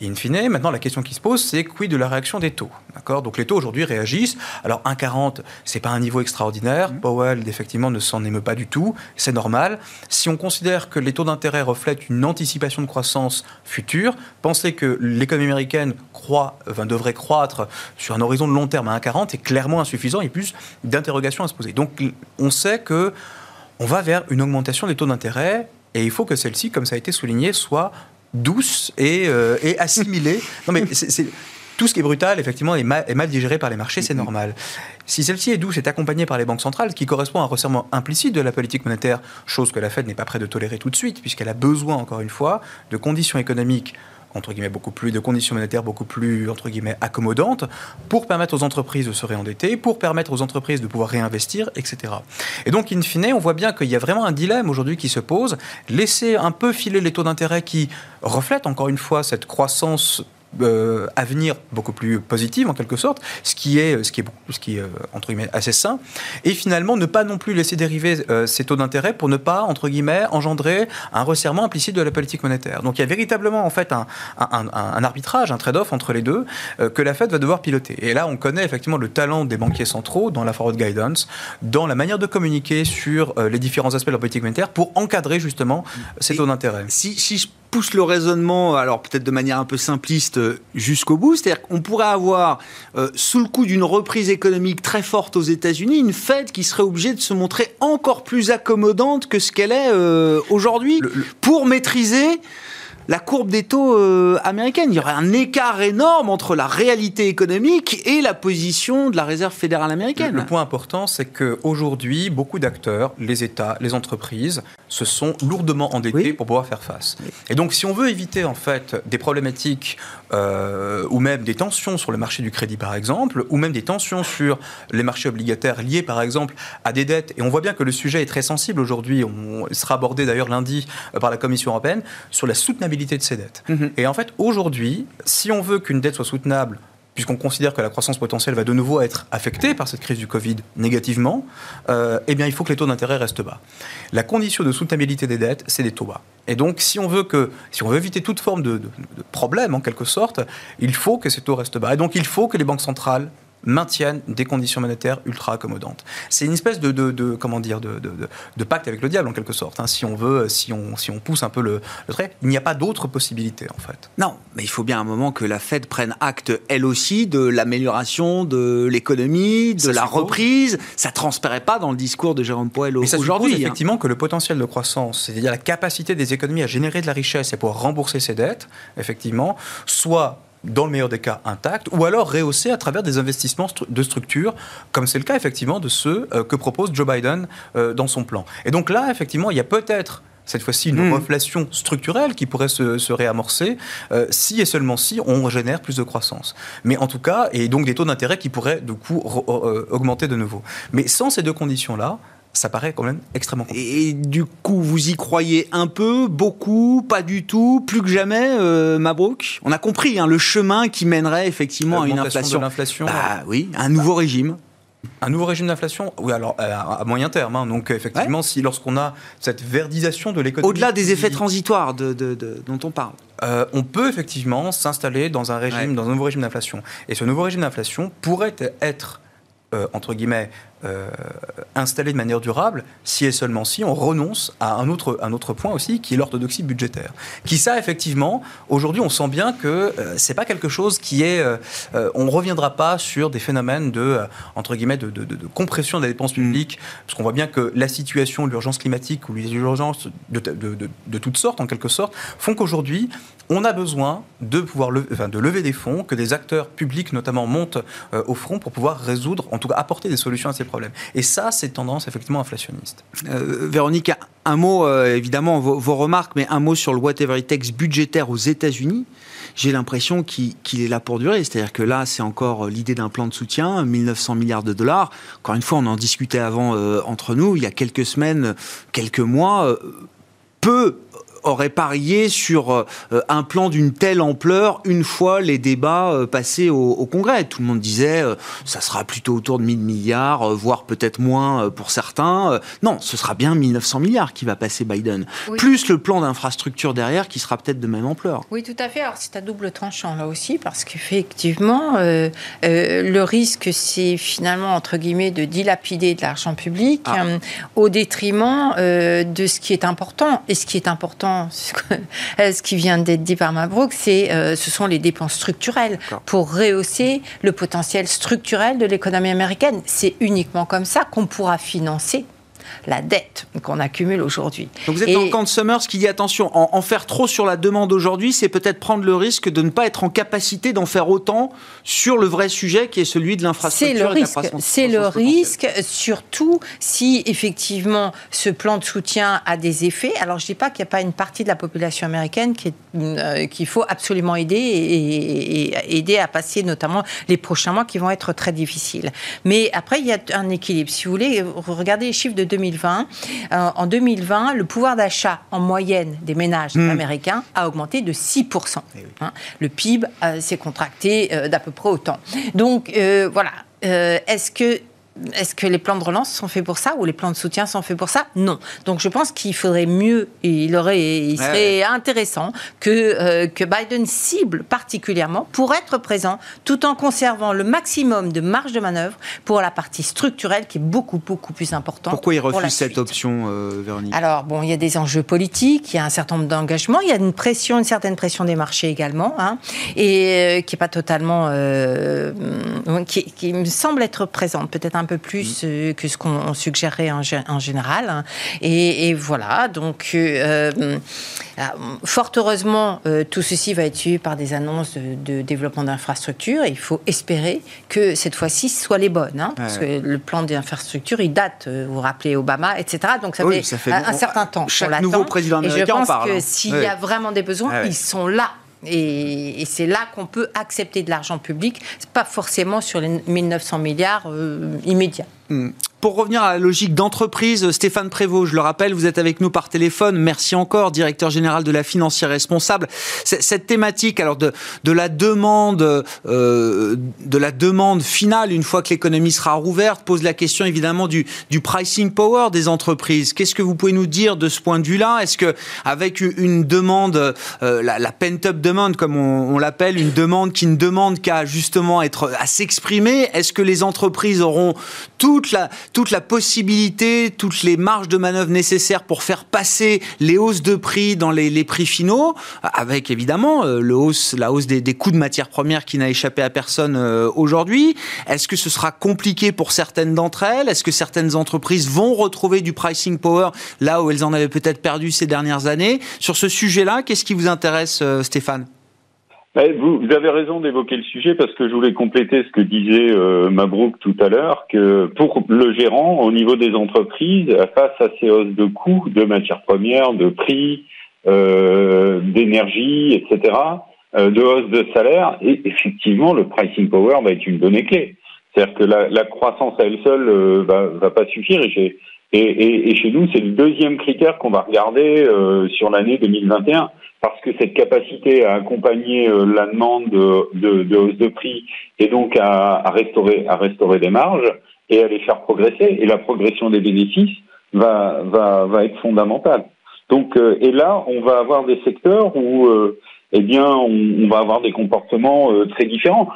in fine, maintenant, la question qui se pose, c'est quid de la réaction des taux D'accord? Donc, les taux aujourd'hui réagissent. Alors, 1,40, c'est pas un niveau extraordinaire. Mmh. Powell, effectivement, ne s'en émeut pas du tout. C'est normal. Si on considère que les taux d'intérêt reflètent une anticipation de croissance future, penser que l'économie américaine croît, enfin, devrait croître sur un horizon de long terme à 1,40 est clairement insuffisant. Il y a plus d'interrogations à se poser. Donc, on sait que on va vers une augmentation des taux d'intérêt et il faut que celle-ci, comme ça a été souligné, soit douce et, euh, assimilée. non, mais c'est, tout ce qui est brutal, effectivement, est mal, digéré par les marchés, c'est normal. Si celle-ci est douce, est accompagnée par les banques centrales, qui correspond à un resserrement implicite de la politique monétaire, chose que la Fed n'est pas prête de tolérer tout de suite, puisqu'elle a besoin, encore une fois, de conditions économiques entre guillemets beaucoup plus de conditions monétaires beaucoup plus entre guillemets accommodantes pour permettre aux entreprises de se réendetter, pour permettre aux entreprises de pouvoir réinvestir, etc. Et donc in fine, on voit bien qu'il y a vraiment un dilemme aujourd'hui qui se pose. Laisser un peu filer les taux d'intérêt qui reflètent encore une fois cette croissance euh, avenir beaucoup plus positive en quelque sorte, ce qui est, ce qui est, ce qui est euh, entre guillemets assez sain, et finalement ne pas non plus laisser dériver euh, ces taux d'intérêt pour ne pas entre guillemets engendrer un resserrement implicite de la politique monétaire. Donc il y a véritablement en fait un, un, un arbitrage, un trade-off entre les deux que la Fed va devoir piloter. Et là on connaît effectivement le talent des banquiers centraux dans la forward guidance, dans la manière de communiquer sur les différents aspects de la politique monétaire pour encadrer justement ces taux d'intérêt. Si, si je pousse le raisonnement, alors peut-être de manière un peu simpliste, euh, jusqu'au bout. C'est-à-dire qu'on pourrait avoir, euh, sous le coup d'une reprise économique très forte aux États-Unis, une Fed qui serait obligée de se montrer encore plus accommodante que ce qu'elle est euh, aujourd'hui pour maîtriser la courbe des taux euh, américaine. Il y aurait un écart énorme entre la réalité économique et la position de la Réserve fédérale américaine. Le, point important, c'est qu'aujourd'hui, beaucoup d'acteurs, les États, les entreprises, se sont lourdement endettés pour pouvoir faire face. Et donc, si on veut éviter en fait des problématiques euh, ou même des tensions sur le marché du crédit, par exemple, ou même des tensions sur les marchés obligataires liés, par exemple, à des dettes, et on voit bien que le sujet est très sensible aujourd'hui, on sera abordé d'ailleurs lundi euh, par la Commission européenne, sur la soutenabilité de ces dettes. Mhm. Et en fait, aujourd'hui, si on veut qu'une dette soit soutenable, puisqu'on considère que la croissance potentielle va de nouveau être affectée par cette crise du Covid négativement, euh, eh il faut que les taux d'intérêt restent bas. La condition de soutenabilité des dettes, c'est des taux bas. Et donc, si on veut éviter toute forme de problème en quelque sorte, il faut que ces taux restent bas. Et donc, il faut que les banques centrales maintiennent des conditions monétaires ultra accommodantes. C'est une espèce de, de, comment dire de, de, pacte avec le diable en quelque sorte. Hein. Si on veut, si on, si on pousse un peu le, trait, il n'y a pas d'autre possibilité en fait. Non, mais il faut bien un moment que la Fed prenne acte elle aussi de l'amélioration de l'économie, de la reprise. Ça transparaît pas dans le discours de Jérôme Powell aujourd'hui. Hein. effectivement que le potentiel de croissance, c'est-à-dire la capacité des économies à générer de la richesse et pour rembourser ses dettes, effectivement, soit dans le meilleur des cas, intact, ou alors rehaussé à travers des investissements de structure, comme c'est le cas effectivement de ceux euh, que propose Joe Biden euh, dans son plan. Et donc là, effectivement, il y a peut-être cette fois-ci une mmh. reflation structurelle qui pourrait se, réamorcer euh, si et seulement si on génère plus de croissance. Mais en tout cas, et donc des taux d'intérêt qui pourraient du coup augmenter de nouveau. Mais sans ces deux conditions-là, ça paraît quand même extrêmement compliqué. Et du coup, vous y croyez un peu, beaucoup, pas du tout, plus que jamais, euh, Mabrouk? On a compris hein, le chemin qui mènerait effectivement à une inflation. l'inflation. Bah, oui, un nouveau régime. Un nouveau régime d'inflation Oui, alors euh, à moyen terme. Hein. donc effectivement, si lorsqu'on a cette verdisation de l'économie... Au-delà des effets transitoires de, dont on parle. Euh, on peut effectivement s'installer dans un régime, dans un nouveau régime d'inflation. Et ce nouveau régime d'inflation pourrait être, entre guillemets, euh, installé de manière durable si et seulement si on renonce à un autre, un autre point aussi qui est l'orthodoxie budgétaire. Qui ça effectivement, aujourd'hui on sent bien que euh, c'est pas quelque chose qui est, euh, on reviendra pas sur des phénomènes de entre guillemets de, de, de, compression des dépenses publiques, parce qu'on voit bien que la situation, l'urgence climatique ou les urgences de, de, toutes sortes en quelque sorte font qu'aujourd'hui on a besoin de pouvoir lever, de lever des fonds, que des acteurs publics notamment montent au front pour pouvoir résoudre, en tout cas apporter des solutions à ces problèmes. Et ça, c'est tendance effectivement inflationniste. Euh, Véronique, un mot, euh, évidemment, vos, remarques, mais un mot sur le whatever it takes budgétaire aux États-Unis. J'ai l'impression qu'il est là pour durer. C'est-à-dire que là, c'est encore l'idée d'un plan de soutien, 1900 milliards de dollars. Encore une fois, on en discutait avant euh, entre nous, il y a quelques semaines, quelques mois. peu aurait parié sur un plan d'une telle ampleur une fois les débats passés au, Congrès. Tout le monde disait ça sera plutôt autour de 1000 milliards, voire peut-être moins pour certains. non, ce sera bien 1900 milliards qui va passer Biden. Plus le plan d'infrastructure derrière qui sera peut-être de même ampleur. Oui, tout à fait. Alors c'est à double tranchant là aussi parce qu'effectivement, le risque c'est finalement entre guillemets de dilapider de l'argent public ah. au détriment de ce qui est important. Et ce qui est important, ce qui vient d'être dit par Mabrouk, c'est euh, ce sont les dépenses structurelles pour rehausser le potentiel structurel de l'économie américaine. C'est uniquement comme ça qu'on pourra financer la dette qu'on accumule aujourd'hui. Donc vous êtes dans le camp de Summers qui dit attention, en, faire trop sur la demande aujourd'hui, c'est peut-être prendre le risque de ne pas être en capacité d'en faire autant sur le vrai sujet qui est celui de l'infrastructure. C'est le risque. C'est le risque, surtout si effectivement ce plan de soutien a des effets. Alors je ne dis pas qu'il n'y a pas une partie de la population américaine euh, qu'il faut absolument aider et, aider à passer notamment les prochains mois qui vont être très difficiles. Mais après, il y a un équilibre. Si vous voulez, regardez les chiffres de 2020. Euh, en 2020, le pouvoir d'achat en moyenne des ménages hmm. américains a augmenté de 6%. Eh hein. le PIB euh, s'est contracté euh, d'à peu près autant. Donc voilà, est-ce que est-ce que les plans de relance sont faits pour ça ou les plans de soutien sont faits pour ça? Non. Donc je pense qu'il faudrait mieux, et il, aurait, il serait intéressant que, euh, que Biden cible particulièrement pour être présent tout en conservant le maximum de marge de manœuvre pour la partie structurelle qui est beaucoup, beaucoup plus importante. Pourquoi il refuse cette option, euh, Véronique? Alors, bon, il y a des enjeux politiques, il y a un certain nombre d'engagements, il y a une pression, une certaine pression des marchés également, hein, et euh, qui n'est pas totalement. qui, qui me semble être présente, peut-être un un peu plus mm. euh, que ce qu'on suggérerait en, en général. Hein. Et, voilà, donc euh, euh, fort heureusement, tout ceci va être suivi par des annonces de, développement d'infrastructures. Il faut espérer que cette fois-ci ce soit les bonnes, hein, parce que le plan d'infrastructure, il date, vous vous rappelez Obama, etc. Donc ça, fait, un, certain temps. Chaque nouveau président américain et je pense que s'il y a vraiment des besoins, ils sont là et, c'est là qu'on peut accepter de l'argent public, pas forcément sur les 1900 milliards euh, immédiats. Hmm. Pour revenir à la logique d'entreprise, Stéphane Prévost, je le rappelle, vous êtes avec nous par téléphone. Merci encore, directeur général de la financière responsable. Cette thématique, alors de, la demande, euh, de la demande finale, une fois que l'économie sera rouverte, pose la question évidemment du, pricing power des entreprises. Qu'est-ce que vous pouvez nous dire de ce point de vue-là? Est-ce que avec une demande, euh, la, pent-up demande, comme on, on l'appelle, une demande qui ne demande qu'à justement être à s'exprimer, est-ce que les entreprises auront toute la toute la possibilité, toutes les marges de manœuvre nécessaires pour faire passer les hausses de prix dans les, prix finaux, avec évidemment euh, le hausse, la hausse des, coûts de matières premières qui n'a échappé à personne euh, aujourd'hui. Est-ce que ce sera compliqué pour certaines d'entre elles? Est-ce que certaines entreprises vont retrouver du pricing power là où elles en avaient peut-être perdu ces dernières années? Sur ce sujet-là, qu'est-ce qui vous intéresse, euh, Stéphane? Vous, vous, avez raison d'évoquer le sujet parce que je voulais compléter ce que disait euh, Mabrouk tout à l'heure, que pour le gérant, au niveau des entreprises, face à ces hausses de coûts, de matières premières, de prix, euh, d'énergie, etc., euh, de hausse de salaire, et effectivement, le pricing power va être une donnée clé. C'est-à-dire que la, la, croissance à elle seule euh, va, va pas suffire. Et, et, et, chez nous, c'est le deuxième critère qu'on va regarder euh, sur l'année 2021 parce que cette capacité à accompagner euh, la demande de, de, hausse de prix et donc à, restaurer à restaurer des marges et à les faire progresser et la progression des bénéfices va va va être fondamentale. Donc euh, et là on va avoir des secteurs où euh, eh bien on, va avoir des comportements très différents.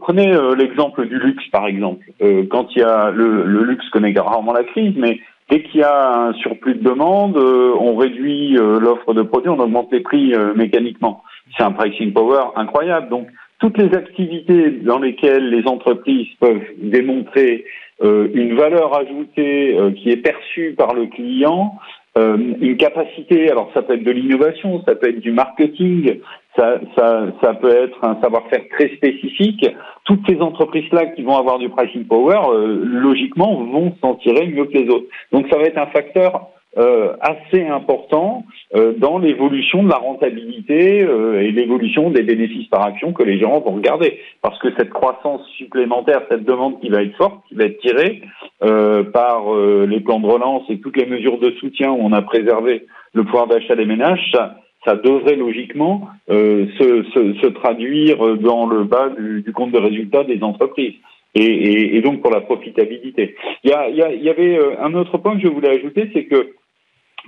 prenez l'exemple du luxe par exemple. quand il y a le, le luxe connaît rarement la crise, mais Dès qu'il y a un surplus de demande, euh, on réduit euh, l'offre de produits, on augmente les prix euh, mécaniquement. C'est un pricing power incroyable. Donc, toutes les activités dans lesquelles les entreprises peuvent démontrer une valeur ajoutée qui est perçue par le client, une capacité, alors ça peut être de l'innovation, ça peut être du marketing, ça, ça, ça peut être un savoir-faire très spécifique. Toutes ces entreprises-là qui vont avoir du pricing power, euh, logiquement, vont s'en tirer mieux que les autres. Donc ça va être un facteur euh, assez important euh, dans l'évolution de la rentabilité euh, et l'évolution des bénéfices par action que les gens vont regarder. Parce que cette croissance supplémentaire, cette demande qui va être forte, qui va être tirée par les plans de relance et toutes les mesures de soutien où on a préservé le pouvoir d'achat des ménages, ça, ça devrait logiquement se, se, se, traduire dans le bas du, du compte de résultat des entreprises et, et, et, donc pour la profitabilité. Il y, a, il y, avait euh, un autre point que je voulais ajouter, c'est que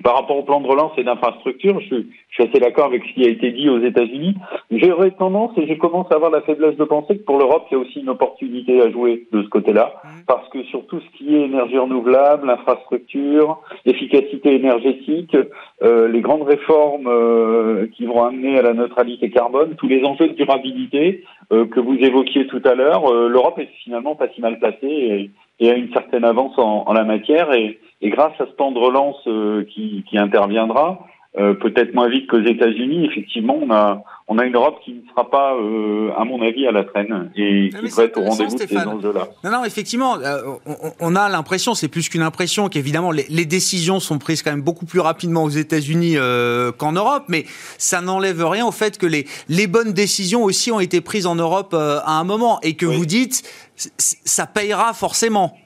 par rapport au plan de relance et d'infrastructure, je, je, suis assez d'accord avec ce qui a été dit aux États-Unis. J'aurais tendance, et je commence à avoir la faiblesse de penser que pour l'Europe, il y a aussi une opportunité à jouer de ce côté-là, mmh. parce que sur tout ce qui est énergie renouvelable, infrastructure, efficacité énergétique, euh, les grandes réformes euh, qui vont amener à la neutralité carbone, tous les enjeux de durabilité, euh, que vous évoquiez tout à l'heure, euh, l'Europe est finalement pas si mal placée et, et a une certaine avance en, en la matière. Et, et, grâce à ce plan de relance euh, qui, qui, interviendra, peut-être moins vite qu'aux États-Unis, effectivement, on a, on a une Europe qui ne sera pas, euh, à mon avis, à la traîne et qui devrait être au rendez-vous de ces enjeux-là. Non, non, effectivement, euh, on, on, a l'impression, c'est plus qu'une impression, qu'évidemment les, les, décisions sont prises quand même beaucoup plus rapidement aux États-Unis euh, qu'en Europe, mais ça n'enlève rien au fait que les, les bonnes décisions aussi ont été prises en Europe euh, à un moment et que oui. vous dites, ça payera forcément.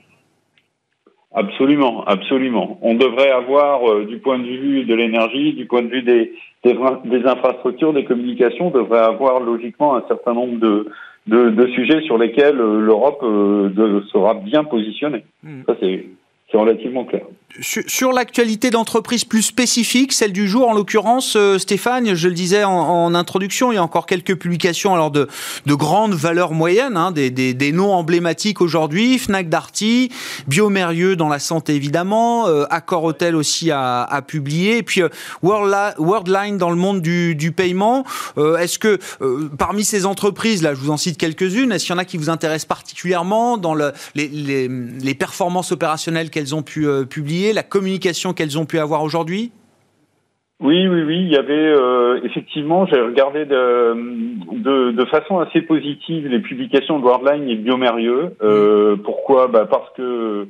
Absolument, absolument. On devrait avoir, euh, du point de vue de l'énergie, du point de vue des, des, des, infrastructures, des communications, devrait avoir logiquement un certain nombre de, de, de sujets sur lesquels euh, l'Europe euh, sera bien positionnée. Mmh. Ça, c'est c'est relativement clair. Sur, sur l'actualité d'entreprise plus spécifique, celle du jour en l'occurrence, euh, Stéphane, je le disais en, en, introduction, il y a encore quelques publications alors de, de grandes valeurs moyennes, hein, des, des, des, noms emblématiques aujourd'hui, Fnac Darty, Biomérieux dans la santé évidemment, euh, Accor Hotel aussi a, a publié, et puis euh, Worldline dans le monde du, du paiement. Est-ce que parmi ces entreprises, là je vous en cite quelques-unes, est-ce qu'il y en a qui vous intéressent particulièrement dans le, les, les, les performances opérationnelles qu'elles ont pu euh, la communication qu'elles ont pu avoir aujourd'hui? Oui, oui, oui. Il y avait euh, effectivement, j'ai regardé de, de, de, façon assez positive les publications de Worldline et Biomérieux. Euh, mmh. Pourquoi? Bah Parce que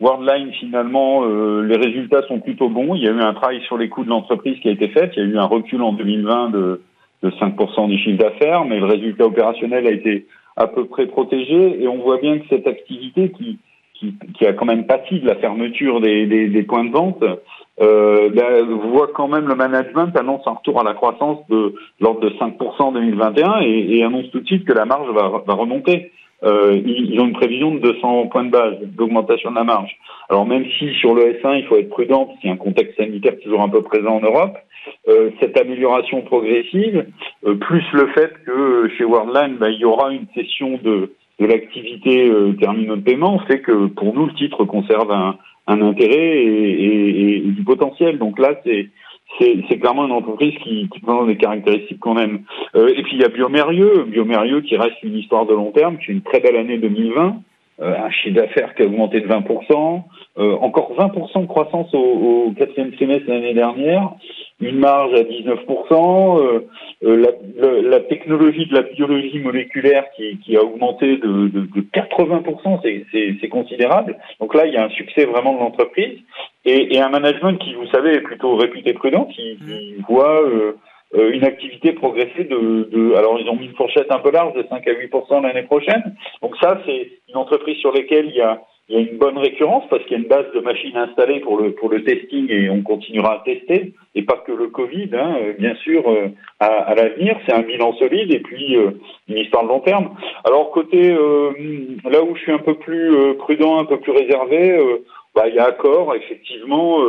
Worldline, finalement, euh, les résultats sont plutôt bons. Il y a eu un travail sur les coûts de l'entreprise qui a été fait. Il y a eu un recul en 2020 de, de 5% du chiffre d'affaires, mais le résultat opérationnel a été à peu près protégé. Et on voit bien que cette activité qui qui, qui, a quand même pâti de la fermeture des, des, des points de vente, euh, ben, voit quand même le management annonce un retour à la croissance de l'ordre de 5% en 2021 et, et, annonce tout de suite que la marge va, va remonter. Euh, ils, ont une prévision de 200 points de base d'augmentation de la marge. Alors même si sur le S1 il faut être prudent, parce qu'il y a un contexte sanitaire toujours un peu présent en Europe, euh, cette amélioration progressive, euh, plus le fait que chez Worldline, ben, il y aura une session de de l'activité euh, terminaux de paiement fait que pour nous le titre conserve un, un intérêt et, et, et, du potentiel. Donc là c'est c'est clairement une entreprise qui, qui présente des caractéristiques qu'on aime. Euh, et puis il y a Biomérieux, Biomérieux qui reste une histoire de long terme, qui est une très belle année 2020, euh, un chiffre d'affaires qui a augmenté de 20%, euh, encore 20% de croissance au, au quatrième semestre l'année dernière, une marge à 19%, euh, euh, la, la, la, technologie de la biologie moléculaire qui, qui a augmenté de, de, de 80%, c'est considérable. Donc là, il y a un succès vraiment de l'entreprise et, et, un management qui, vous savez, est plutôt réputé prudent, qui, qui voit euh, euh, une activité progresser de, de, alors ils ont mis une fourchette un peu large de 5 à 8% l'année prochaine. Donc ça, c'est une entreprise sur laquelle il y a il y a une bonne récurrence parce qu'il y a une base de machines installées pour le pour le testing et on continuera à tester et pas que le Covid, hein, bien sûr euh, à, à l'avenir c'est un bilan solide et puis euh, une histoire de long terme. Alors côté euh, là où je suis un peu plus euh, prudent, un peu plus réservé, euh, bah, il y a Accor effectivement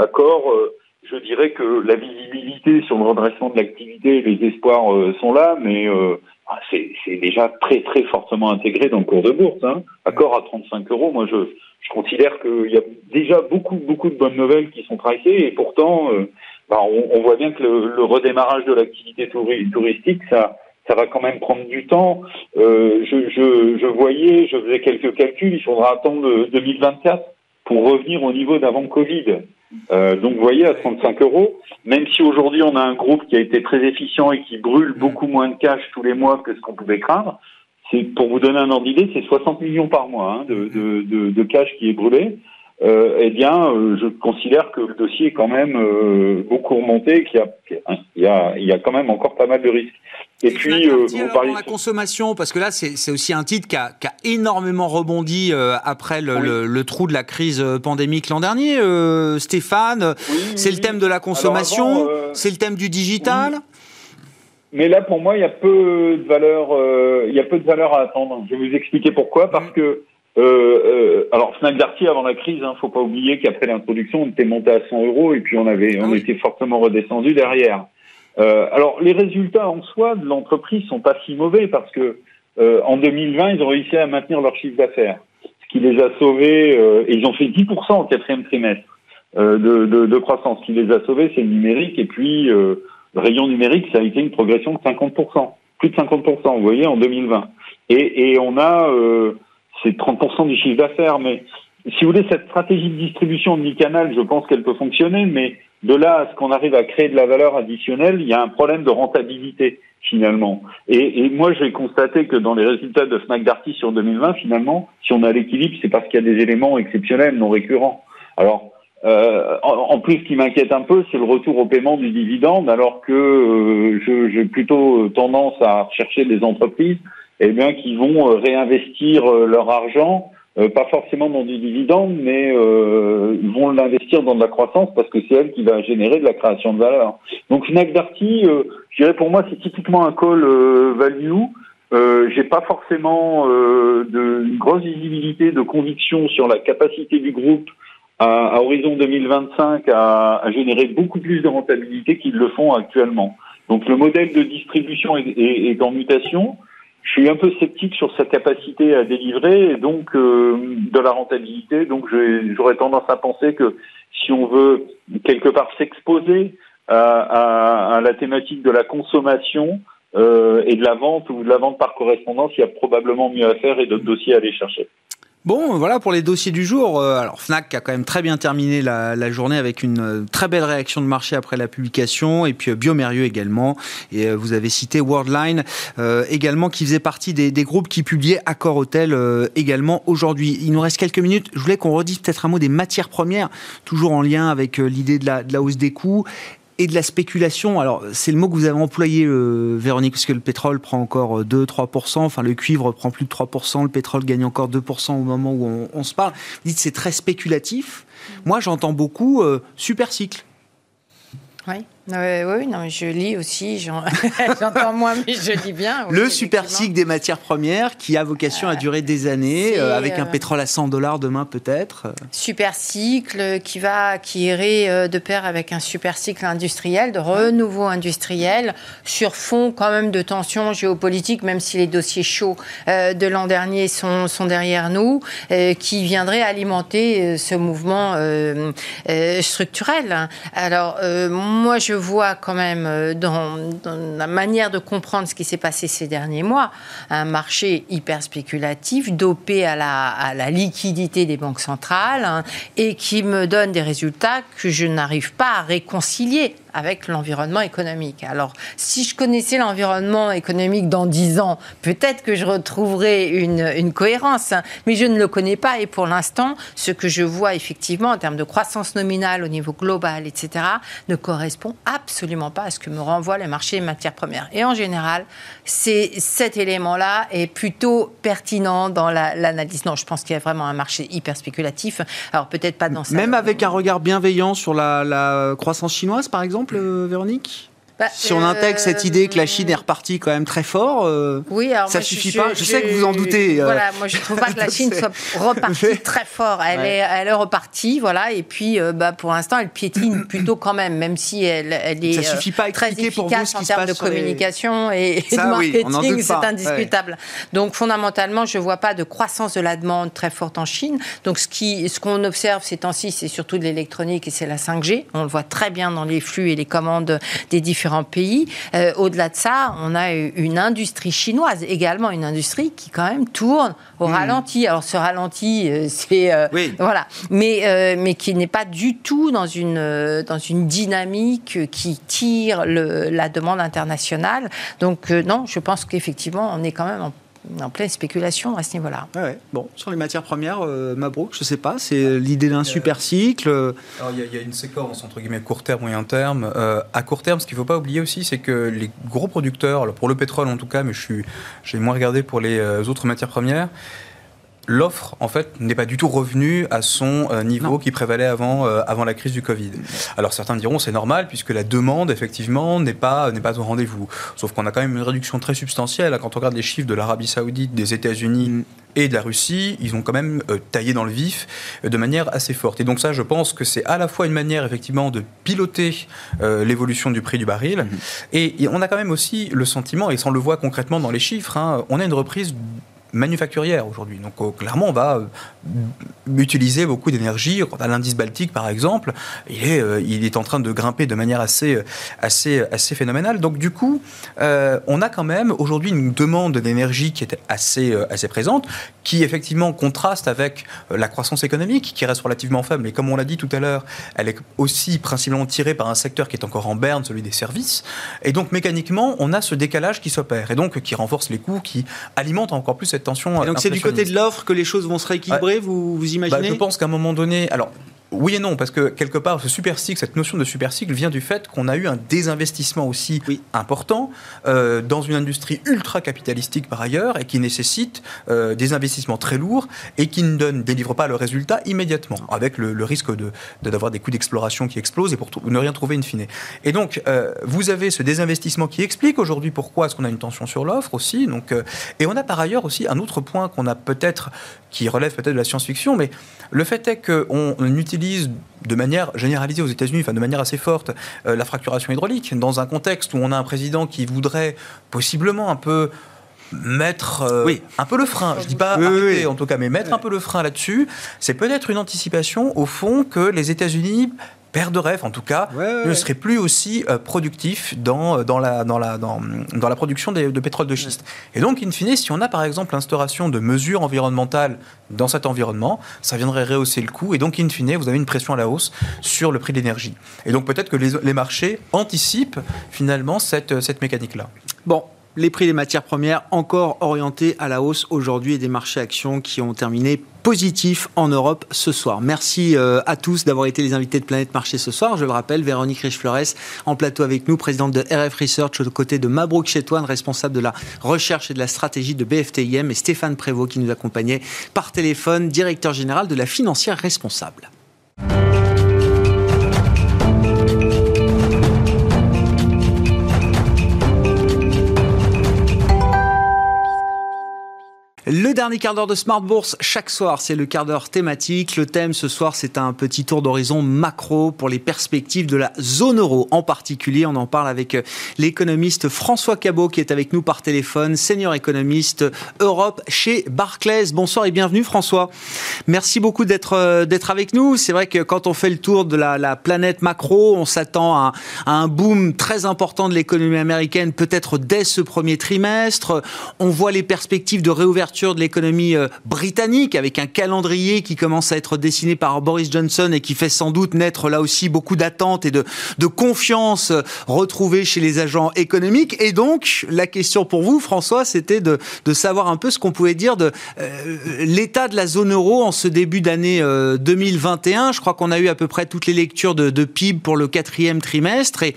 Accor. je dirais que la visibilité sur le redressement de l'activité, les espoirs sont là, mais c'est déjà très très fortement intégré dans le cours de bourse. Hein. Accord à 35 euros, moi je, je considère qu'il y a déjà beaucoup beaucoup de bonnes nouvelles qui sont tracées et pourtant euh, bah, on, on, voit bien que le, le redémarrage de l'activité touristique, ça ça va quand même prendre du temps. Euh, je, je, je voyais, je faisais quelques calculs, il faudra attendre 2024 pour revenir au niveau d'avant Covid. Euh, donc vous voyez, à 35 euros, même si aujourd'hui on a un groupe qui a été très efficient et qui brûle beaucoup moins de cash tous les mois que ce qu'on pouvait craindre, c'est pour vous donner un ordre d'idée, c'est 60 millions par mois hein, de, de, de, de, cash qui est brûlé. Euh, eh bien, euh, je considère que le dossier est quand même euh, beaucoup remonté, qu'il y a, il y, a, il y a quand même encore pas mal de risques. Et, puis, euh, vous parlez la consommation, parce que là, c'est aussi un titre qui a, qui a énormément rebondi après le, le, le, trou de la crise pandémique l'an dernier. Stéphane, c'est le thème de la consommation, c'est le thème du digital. Mais là, pour moi, il y a peu de valeur, il y a peu de valeur à attendre. Je vais vous expliquer pourquoi. Parce mm. que euh, euh, alors Fnac Darty avant la crise, hein, faut pas oublier qu'après l'introduction, on était monté à 100 euros et puis on avait, on ah était fortement redescendu derrière. Euh, alors les résultats en soi de l'entreprise sont pas si mauvais parce que euh, en 2020, ils ont réussi à maintenir leur chiffre d'affaires, ce qui les a sauvés. Euh, et ils ont fait 10% au quatrième trimestre de, de, de, croissance. Ce qui les a sauvés, c'est le numérique et puis le rayon numérique, ça a été une progression de 50%, plus de 50%. Vous voyez en 2020. Et, et on a c'est 30% du chiffre d'affaires. Mais si vous voulez, cette stratégie de distribution omnicanal, je pense qu'elle peut fonctionner, mais de là à ce qu'on arrive à créer de la valeur additionnelle, il y a un problème de rentabilité finalement. Et, et moi, j'ai constaté que dans les résultats de Fnac sur 2020, finalement, si on a l'équilibre, c'est parce qu'il y a des éléments exceptionnels, non récurrents. Alors, euh, en, plus, ce qui m'inquiète un peu, c'est le retour au paiement du dividende, alors que euh, j'ai plutôt tendance à rechercher des entreprises eh bien, qui vont euh, réinvestir euh, leur argent, euh, pas forcément dans du dividende, mais vont l'investir dans de la croissance parce que c'est elle qui va générer de la création de valeur. Donc Fnac Darty, je dirais pour moi, c'est typiquement un call value. Euh, j'ai pas forcément de une grosse visibilité, de conviction sur la capacité du groupe à, à horizon 2025 à, à, générer beaucoup plus de rentabilité qu'ils le font actuellement. Donc le modèle de distribution est, est en mutation je suis un peu sceptique sur sa capacité à délivrer et donc euh, de la rentabilité. Donc j'aurais tendance à penser que si on veut quelque part s'exposer à, à, la thématique de la consommation euh, et de la vente ou de la vente par correspondance, il y a probablement mieux à faire et d'autres dossiers à aller chercher. Bon, voilà pour les dossiers du jour. Euh, alors Fnac a quand même très bien terminé la, journée avec une euh, très belle réaction de marché après la publication, et puis euh, Biomérieux également. Et vous avez cité Worldline également, qui faisait partie des, groupes qui publiaient Accor Hotel également aujourd'hui. Il nous reste quelques minutes. Je voulais qu'on redise peut-être un mot des matières premières, toujours en lien avec l'idée de la, de la hausse des coûts et de la spéculation. Alors, c'est le mot que vous avez employé, euh, Véronique, parce que le pétrole prend encore 2-3%, enfin le cuivre prend plus de 3%, le pétrole gagne encore 2% au moment où on, se parle. Vous dites c'est très spéculatif. Moi, j'entends beaucoup euh, super cycle. Oui. Oui, non, je lis aussi, j'entends moins, mais je lis bien. le super cycle des matières premières qui a vocation à durer des années, euh, avec un euh, pétrole à 100 dollars demain peut-être. Super cycle qui va, qui irait euh, de pair avec un super cycle industriel, de renouveau industriel, sur fond quand même de tensions géopolitiques, même si les dossiers chauds de l'an dernier sont, sont, derrière nous, qui viendraient alimenter ce mouvement structurel. Alors, moi, je vois quand même euh, dans, la manière de comprendre ce qui s'est passé ces derniers mois, un marché hyper spéculatif, dopé à la, à la liquidité des banques centrales, hein, et qui me donne des résultats que je n'arrive pas à réconcilier avec l'environnement économique. Alors, si je connaissais l'environnement économique dans 10 ans, peut-être que je retrouverais une, cohérence, hein. mais je ne le connais pas. Et pour l'instant, ce que je vois effectivement en termes de croissance nominale au niveau global, etc., ne correspond absolument pas à ce que me renvoient les marchés matières premières. Et en général, c'est cet élément-là est plutôt pertinent dans l'analyse. non, je pense qu'il y a vraiment un marché hyper spéculatif. Alors peut-être pas dans ça. Même avec un regard bienveillant sur la croissance chinoise, par exemple? Euh, Véronique? Bah, si on intègre cette idée que la Chine est repartie quand même très fort, euh, oui, alors ça suffit pas. Je, sais que vous en doutez. Euh. Voilà, moi je trouve pas que la Chine soit repartie très fort. Elle est, elle est repartie, voilà. Et puis, bah, pour l'instant, elle piétine plutôt quand même, même si elle, elle est suffit pas très efficace en termes de communication et, de marketing, c'est indiscutable. Donc fondamentalement, je vois pas de croissance de la demande très forte en Chine. Donc ce qui, ce qu'on observe ces temps-ci, c'est surtout de l'électronique et c'est la 5G. On le voit très bien dans les flux et les commandes des différents pays. Euh, au-delà de ça, on a une industrie chinoise, également une industrie qui quand même tourne au hmm. ralenti. Alors ce ralenti, euh, c'est euh, voilà, mais mais qui n'est pas du tout dans une dans une dynamique qui tire le, la demande internationale. Donc non, je pense qu'effectivement, on est quand même en pleine spéculation à ce niveau-là. Ouais, bon, sur les matières premières, euh, Mabrouk, je ne sais pas, c'est l'idée d'un super cycle. Alors, il y, a une séquence entre guillemets court terme, moyen terme. Euh, à court terme, ce qu'il ne faut pas oublier aussi, c'est que les gros producteurs, pour le pétrole en tout cas, mais j'ai moins regardé pour les euh, autres matières premières, l'offre, en fait, n'est pas du tout revenue à son euh, niveau qui prévalait avant, euh, avant la crise du Covid. Alors certains diront c'est normal puisque la demande, effectivement, n'est pas, n'est pas au rendez-vous. Sauf qu'on a quand même une réduction très substantielle. Quand on regarde les chiffres de l'Arabie Saoudite, des États-Unis mm. et de la Russie, ils ont quand même euh, taillé dans le vif de manière assez forte. Et donc ça, je pense que c'est à la fois une manière, effectivement, de piloter l'évolution du prix du baril. Mm. Et, on a quand même aussi le sentiment, et ça on le voit concrètement dans les chiffres, hein, on a une reprise manufacturière aujourd'hui. Donc euh, clairement, on va euh, utiliser beaucoup d'énergie. Quant à l'indice baltique, par exemple, il est, euh, il est en train de grimper de manière assez, assez, assez phénoménale. Donc du coup, on a quand même aujourd'hui une demande d'énergie qui est assez, assez présente, qui effectivement contraste avec la croissance économique, qui reste relativement faible. Mais comme on l'a dit tout à l'heure, elle est aussi principalement tirée par un secteur qui est encore en berne, celui des services. Et donc mécaniquement, on a ce décalage qui s'opère et donc qui renforce les coûts, qui alimente encore plus cette tension. donc c'est du côté de l'offre que les choses vont se rééquilibrer, vous, vous imaginez bah, Je pense qu'à un moment donné, alors oui et non, parce que quelque part, ce super cycle, cette notion de super cycle vient du fait qu'on a eu un désinvestissement aussi important euh, dans une industrie ultra capitalistique par ailleurs et qui nécessite euh, des investissements très lourds et qui ne donne, délivre pas le résultat immédiatement, avec le, risque de, d'avoir des coûts d'exploration qui explosent et pour ne rien trouver in fine. Et donc, euh, vous avez ce désinvestissement qui explique aujourd'hui pourquoi est-ce qu'on a une tension sur l'offre aussi. Donc, et on a par ailleurs aussi un autre point qu'on a peut-être, qui relève peut-être de la science-fiction, mais le fait est qu'on utilise de manière généralisée aux États-Unis, enfin de manière assez forte, euh, la fracturation hydraulique, dans un contexte où on a un président qui voudrait possiblement un peu mettre euh, oui. un peu le frein, je dis pas arrêter en tout cas, mais mettre un peu le frein là-dessus, c'est peut-être une anticipation au fond que les États-Unis père de rêve en tout cas, ne serait plus aussi euh, productif dans, euh, dans, la, dans, la, dans, dans la production de pétrole de schiste. Et donc, in fine, si on a par exemple l'instauration de mesures environnementales dans cet environnement, ça viendrait rehausser le coût. Et donc, in fine, vous avez une pression à la hausse sur le prix de l'énergie. Et donc, peut-être que les, les marchés anticipent finalement cette, cette mécanique-là. Bon, les prix des matières premières encore orientés à la hausse aujourd'hui et des marchés actions qui ont terminé positifs en Europe ce soir. Merci euh, à tous d'avoir été les invités de Planète Marché ce soir. Je le rappelle, Véronique Riche-Flores en plateau avec nous, présidente de RF Research aux côtés de Mabrouk Chetouane, responsable de la recherche et de la stratégie de BFTIM et Stéphane Prévost qui nous accompagnait par téléphone, directeur général de la financière responsable. Le dernier quart d'heure de Smart Bourse, chaque soir, c'est le quart d'heure thématique. Le thème ce soir, c'est un petit tour d'horizon macro pour les perspectives de la zone euro. En particulier, on en parle avec euh, l'économiste François Cabot qui est avec nous par téléphone, senior économiste Europe chez Barclays. Bonsoir et bienvenue François. Merci beaucoup d'être euh, d'être avec nous. C'est vrai que quand on fait le tour de la, la planète macro, on s'attend à un boom très important de l'économie américaine, peut-être dès ce premier trimestre. On voit les perspectives de réouverture de l'économie euh, britannique avec un calendrier qui commence à être dessiné par Boris Johnson et qui fait sans doute naître là aussi beaucoup d'attentes et de, confiance euh, retrouvée chez les agents économiques. Et donc, la question pour vous, François, c'était de, savoir un peu ce qu'on pouvait dire de euh, l'état de la zone euro en ce début d'année 2021. Je crois qu'on a eu à peu près toutes les lectures de, PIB pour le quatrième trimestre et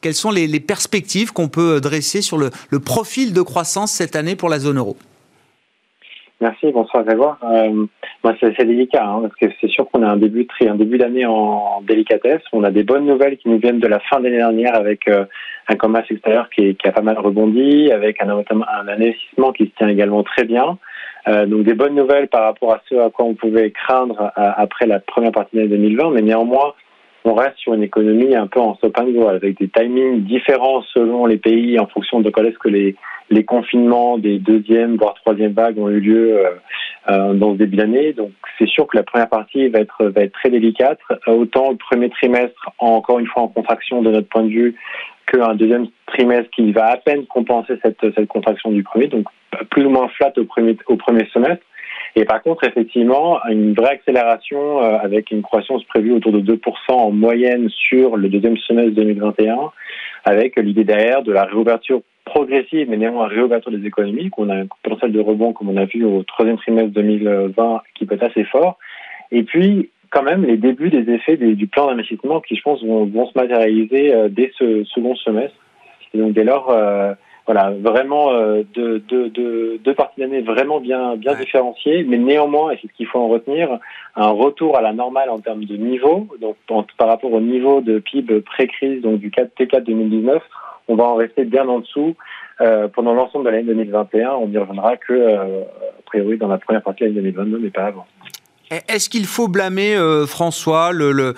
quelles sont les, perspectives qu'on peut dresser sur le profil de croissance cette année pour la zone euro? Merci, bonsoir Grégoire. Euh, moi, c'est délicat hein, parce que c'est sûr qu'on a un début d'année en délicatesse. On a des bonnes nouvelles qui nous viennent de la fin de l'année dernière avec euh, un commerce extérieur qui, a pas mal rebondi, avec un, investissement qui se tient également très bien. Euh, donc des bonnes nouvelles par rapport à ce à quoi on pouvait craindre euh, après la première partie de l'année 2020, mais néanmoins on reste sur une économie un peu en stop and go avec des timings différents selon les pays en fonction de quand est-ce que les confinements des deuxième voire troisième vagues ont eu lieu euh, euh, dans ce début d'année. Donc c'est sûr que la première partie va être va être très délicate. Autant le premier trimestre, encore une fois en contraction de notre point de vue, qu'un deuxième trimestre qui va à peine compenser cette cette contraction du premier. Donc plus ou moins flat au premier au premier semestre. Et par contre, effectivement, une vraie accélération avec une croissance prévue autour de 2% en moyenne sur le deuxième semestre 2021, avec l'idée derrière de la réouverture progressive, mais néanmoins réouverture des économies, qu'on a un potentiel de rebond, comme on a vu au troisième trimestre 2020, qui peut être assez fort. Et puis, quand même, les débuts des effets du plan d'investissement qui, je pense, vont, se matérialiser euh, dès ce second semestre. Et donc, dès lors, euh, voilà, vraiment euh, deux, deux, parties d'année vraiment bien, bien différenciées, mais néanmoins, et c'est ce qu'il faut en retenir, un retour à la normale en termes de niveau, donc par rapport au niveau de PIB pré-crise, donc du 4 T4 2019, on va en rester bien en dessous euh, pendant l'ensemble de l'année 2021. On n'y reviendra que, euh, a priori, dans la première partie de l'année 2022, mais pas avant. Est-ce qu'il faut blâmer, euh, François, le,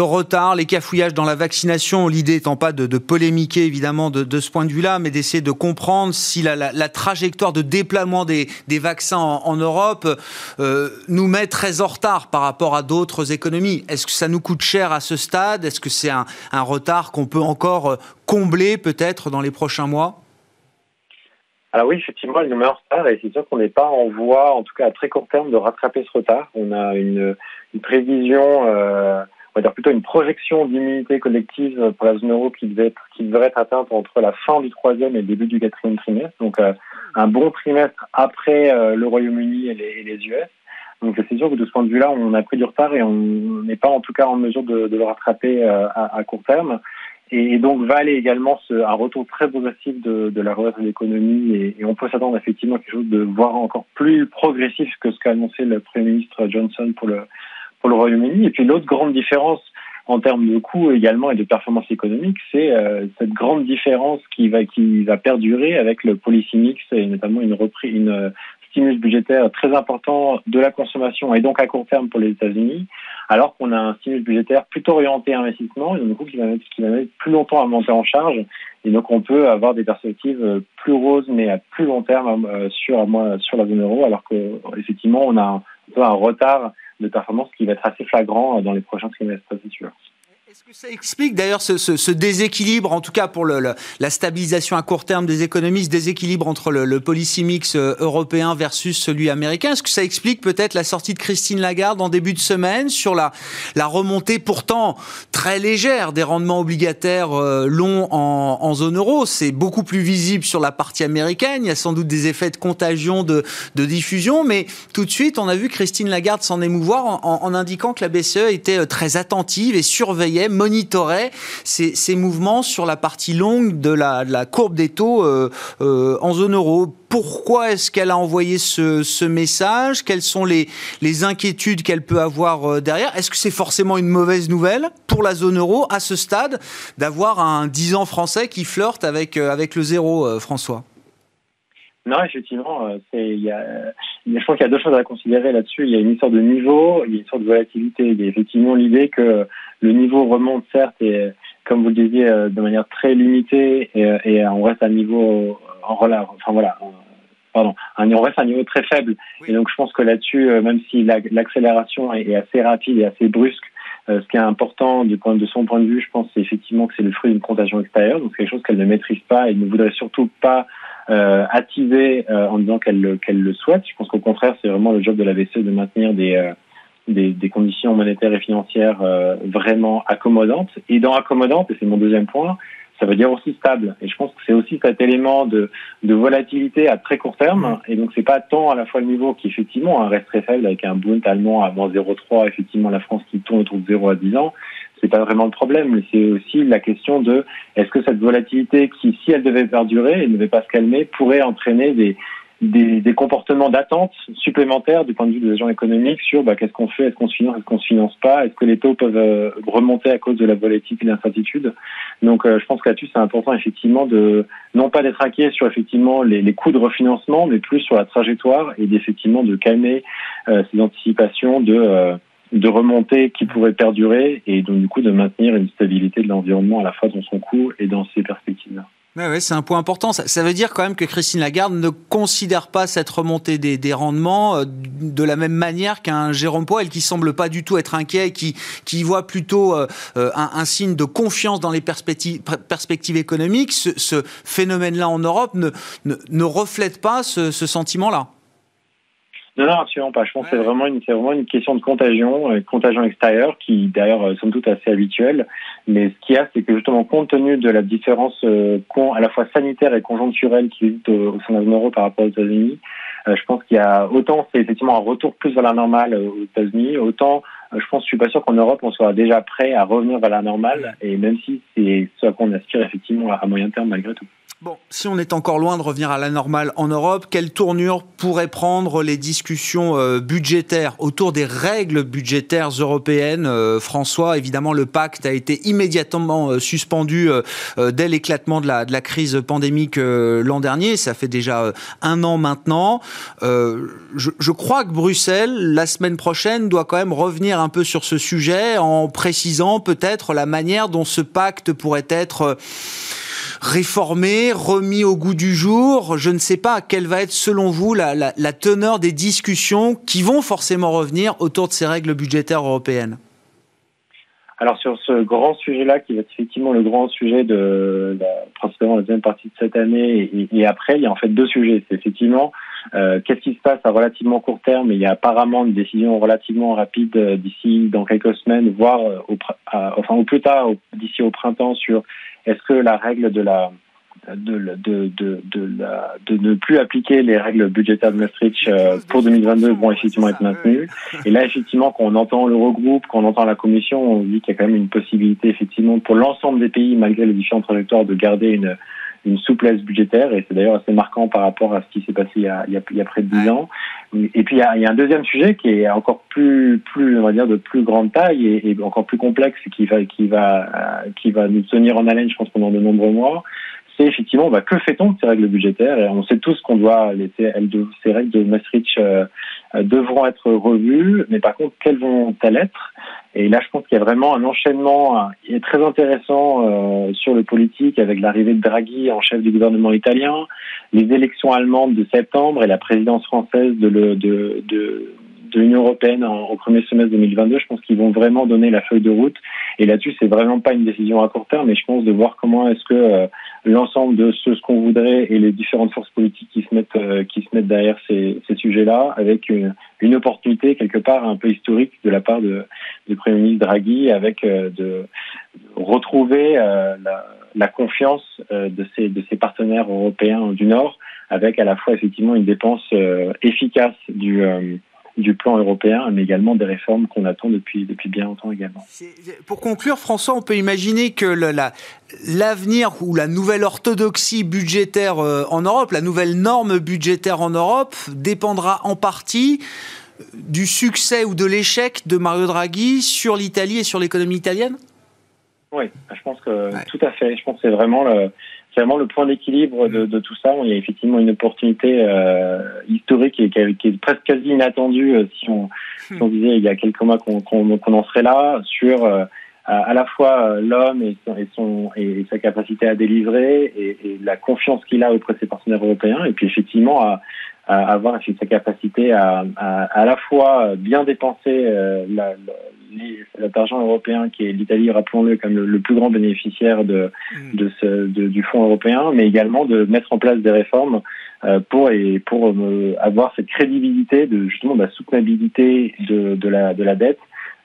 retard, les cafouillages dans la vaccination? L'idée étant pas de, polémiquer, évidemment, de, ce point de vue-là, mais d'essayer de comprendre si la, trajectoire de déploiement des, vaccins en, Europe euh, nous met très en retard par rapport à d'autres économies. Est-ce que ça nous coûte cher à ce stade? Est-ce que c'est un, un retard qu'on peut encore euh, combler peut-être dans les prochains mois? Alors oui, effectivement, elle nous met en retard et c'est sûr qu'on n'est pas en voie, en tout cas à très court terme, de rattraper ce retard. On a une, une prévision, euh, on va dire plutôt une projection d'immunité collective pour la zone euro qui, devait être, qui devrait être atteinte entre la fin du troisième et le début du quatrième trimestre. Donc euh, un bon trimestre après euh, le Royaume-Uni et les, et les US. Donc c'est sûr que de ce point de vue-là, on a pris du retard et on n'est pas en tout cas en mesure de, de le rattraper euh, à, à, court terme. Et donc va aller également ce, un retour très progressif de, de la relance de l'économie et, et, on peut s'attendre effectivement à quelque chose de voir encore plus progressif que ce qu'a annoncé le Premier ministre Johnson pour le, pour le Royaume-Uni. Et puis l'autre grande différence en termes de coûts également et de performance économique, c'est euh, cette grande différence qui va qui va perdurer avec le policy mix et notamment une reprise, une stimulus budgétaire très important de la consommation et donc à court terme pour les États-Unis, alors qu'on a un stimulus budgétaire plutôt orienté à investissement et du coup qui va, mettre, qui va mettre plus longtemps à monter en charge. Et donc on peut avoir des perspectives plus roses mais à plus long terme euh, sur, sur la zone euro, alors qu'effectivement on a un, un retard de performance qui va être assez flagrant dans les prochains trimestres, c'est sûr. Est-ce que ça explique d'ailleurs ce, déséquilibre, en tout cas pour la stabilisation à court terme des économies, ce déséquilibre entre le, le policy mix euh, européen versus celui américain? Est-ce que ça explique peut-être la sortie de Christine Lagarde en début de semaine sur la, remontée pourtant très légère des rendements obligataires euh, longs en, zone euro? C'est beaucoup plus visible sur la partie américaine. Il y a sans doute des effets de contagion, de, diffusion, mais tout de suite, on a vu Christine Lagarde s'en émouvoir en, en, en indiquant que la BCE était euh, très attentive et surveillait monitorait ces, mouvements sur la partie longue de la, courbe des taux euh, euh, en zone euro. Pourquoi est-ce qu'elle a envoyé ce, message? Quelles sont les, inquiétudes qu'elle peut avoir euh, derrière? Est-ce que c'est forcément une mauvaise nouvelle pour la zone euro à ce stade d'avoir un 10 ans français qui flirte avec, avec le zéro, François? Non, effectivement, y a, je pense qu'il y a deux choses à considérer là-dessus. Il y a une histoire de niveau, il y a une histoire de volatilité. Il y a effectivement l'idée que le niveau remonte certes et comme vous le disiez euh, de manière très limitée et, et on reste à un niveau en relais, enfin voilà, pardon, on reste à un niveau très faible. Et donc je pense que là-dessus, euh, même si l'accélération est assez rapide et assez brusque, euh, ce qui est important du point de son point de vue, je pense, c'est effectivement que c'est le fruit d'une contagion extérieure, donc quelque chose qu'elle ne maîtrise pas et ne voudrait surtout pas euh, attiser en disant qu'elle qu'elle le souhaite. Je pense qu'au contraire, c'est vraiment le job de la BCE de maintenir des des, des, conditions monétaires et financières euh, vraiment accommodantes. Et dans accommodante, et c'est mon deuxième point, ça veut dire aussi stable. Et je pense que c'est aussi cet élément de, de, volatilité à très court terme. Et donc, c'est pas tant à la fois le niveau qui, effectivement, reste très faible avec un Bund allemand à moins 0,3, effectivement, la France qui tourne autour de 0 à 10 ans. C'est pas vraiment le problème, mais c'est aussi la question de est-ce que cette volatilité qui, si elle devait perdurer et ne devait pas se calmer, pourrait entraîner des, des, des comportements d'attente supplémentaires du point de vue des agents économiques sur bah, qu'est-ce qu'on fait, est-ce qu'on se finance, est-ce qu'on se finance pas, est-ce que les taux peuvent euh, remonter à cause de la volatilité et de l'incertitude. Donc euh, je pense que là-dessus c'est important effectivement de non pas d'être inquiet sur effectivement les, les, coûts de refinancement, mais plus sur la trajectoire et d'effectivement de calmer euh, ces anticipations de de remontée qui pourraient perdurer et donc du coup de maintenir une stabilité de l'environnement à la fois dans son coût et dans ses perspectives. Ouais, c'est un point important. Ça, veut dire quand même que Christine Lagarde ne considère pas cette remontée des, des rendements euh, de la même manière qu'un Jérôme Powell qui semble pas du tout être inquiet, qui, qui voit plutôt euh, euh, un, un, signe de confiance dans les perspectives, perspectives économiques. Ce, ce phénomène-là en Europe ne, ne, ne, reflète pas ce, ce sentiment-là. Non, non, absolument pas. Je pense que c'est vraiment une, vraiment une question de contagion, une contagion extérieure qui, d'ailleurs, somme toute assez habituelle. Mais ce qu'il y a, c'est que justement, compte tenu de la différence à la fois sanitaire et conjoncturelle qui existe au, sein de la par rapport aux États-Unis, je pense qu'il y a autant c'est effectivement un retour plus vers la normale aux États-Unis, autant je pense, je suis pas sûr qu'en Europe on soit déjà prêt à revenir vers la normale, et même si c'est ce à quoi on aspire effectivement à moyen terme malgré tout. Bon, si on est encore loin de revenir à la normale en Europe, quelle tournure pourraient prendre les discussions euh, budgétaires autour des règles budgétaires européennes euh, François, évidemment, le pacte a été immédiatement euh, suspendu dès l'éclatement de la, crise pandémique l'an dernier. Ça fait déjà un an maintenant. Je, crois que Bruxelles, la semaine prochaine, doit quand même revenir un peu sur ce sujet en précisant peut-être la manière dont ce pacte pourrait être réformé, remis au goût du jour. Je ne sais pas quelle va être, selon vous, la, la, teneur des discussions qui vont forcément revenir autour de ces règles budgétaires européennes. Alors sur ce grand sujet-là, qui va être effectivement le grand sujet de la, principalement la deuxième partie de cette année et, après, il y a en fait deux sujets. C'est effectivement euh, qu'est-ce qui se passe à relativement court terme. Il y a apparemment une décision relativement rapide euh, d'ici dans quelques semaines, voire euh, au, enfin au plus tard d'ici au printemps sur est-ce que la règle de la de, de, de, de, la, de ne plus appliquer les règles budgétaires de Maastricht euh, pour 2022 vont effectivement être maintenues. Et là, effectivement, quand on entend l'Eurogroupe, quand on entend la Commission, on dit qu'il y a quand même une possibilité, effectivement, pour l'ensemble des pays, malgré les différentes trajectoires, de garder une, une souplesse budgétaire. Et c'est d'ailleurs assez marquant par rapport à ce qui s'est passé il y, a, il, y a, près de dix ans. Et puis, il y, a, il y, a, un deuxième sujet qui est encore plus, plus, on va dire, de plus grande taille et, et encore plus complexe qui va, qui va, qui va nous tenir en haleine, je pense, pendant de nombreux mois c'est effectivement bah, que fait-on de ces règles budgétaires? Et On sait tous qu'on doit les, ces règles de Maastricht euh, devront être revues, mais par contre, quelles vont-elles être? Et là, je pense qu'il y a vraiment un enchaînement qui est très intéressant euh, sur le politique avec l'arrivée de Draghi en chef du gouvernement italien, les élections allemandes de septembre et la présidence française de l'Union européenne au premier semestre 2022, je pense qu'ils vont vraiment donner la feuille de route. Et là-dessus, c'est vraiment pas une décision à court terme, mais je pense de voir comment est-ce que euh, l'ensemble de ce, qu'on voudrait et les différentes forces politiques qui se mettent euh, qui se mettent derrière ces, ces sujets-là, avec une, une, opportunité quelque part un peu historique de la part de, du Premier ministre Draghi, avec euh, de retrouver la, la, confiance de ces de ses partenaires européens du Nord, avec à la fois effectivement une dépense efficace du du plan européen, mais également des réformes qu'on attend depuis, depuis bien longtemps également. Pour conclure, François, on peut imaginer que l'avenir ou la nouvelle orthodoxie budgétaire euh, en Europe, la nouvelle norme budgétaire en Europe, dépendra en partie du succès ou de l'échec de Mario Draghi sur l'Italie et sur l'économie italienne? Oui, je pense que tout à fait. Je pense que c'est vraiment le, c'est vraiment le point d'équilibre de, de, tout ça. Il y a effectivement une opportunité euh, historique et qui, est presque quasi inattendue euh, si, on, si, on, disait il y a quelques mois qu'on en serait là sur euh, à la fois l'homme et, et, son, et sa capacité à délivrer et, et la confiance qu'il a auprès de ses partenaires européens. Et puis effectivement à, à avoir sa capacité à, à, à la fois bien dépenser la, l'argent européen qui est l'Italie, rappelons-le, comme le, plus grand bénéficiaire de, mm. de, ce, de, du fonds européen, mais également de mettre en place des réformes euh, pour et pour euh, avoir cette crédibilité de justement de la soutenabilité de, de, la, de la dette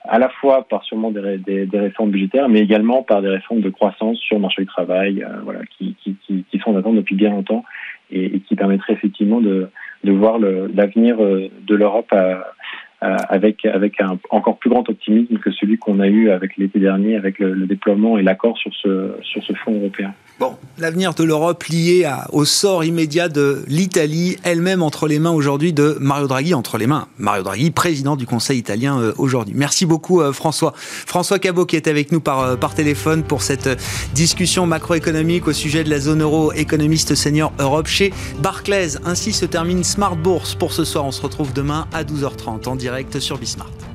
à la fois par sûrement des, des, des, réformes budgétaires, mais également par des réformes de croissance sur le marché du travail, euh, voilà, qui, qui, qui, sont en attente depuis bien longtemps et, et qui permettraient effectivement de, de voir l'avenir de l'Europe à, euh, avec, avec un encore plus grand optimisme que celui qu'on a eu avec l'été dernier, avec le, déploiement et l'accord sur ce, sur fonds européen. Bon, l'avenir de l'Europe lié au sort immédiat de l'Italie, elle-même entre les mains aujourd'hui de Mario Draghi, entre les mains, Mario Draghi, président du Conseil italien euh, aujourd'hui. Merci beaucoup euh, François. François Cabot qui est avec nous par, par téléphone pour cette discussion macroéconomique au sujet de la zone euro, économiste senior Europe chez Barclays. Ainsi se termine Smart Bourse pour ce soir. On se retrouve demain à 12h30 en direct direct sur Bismart.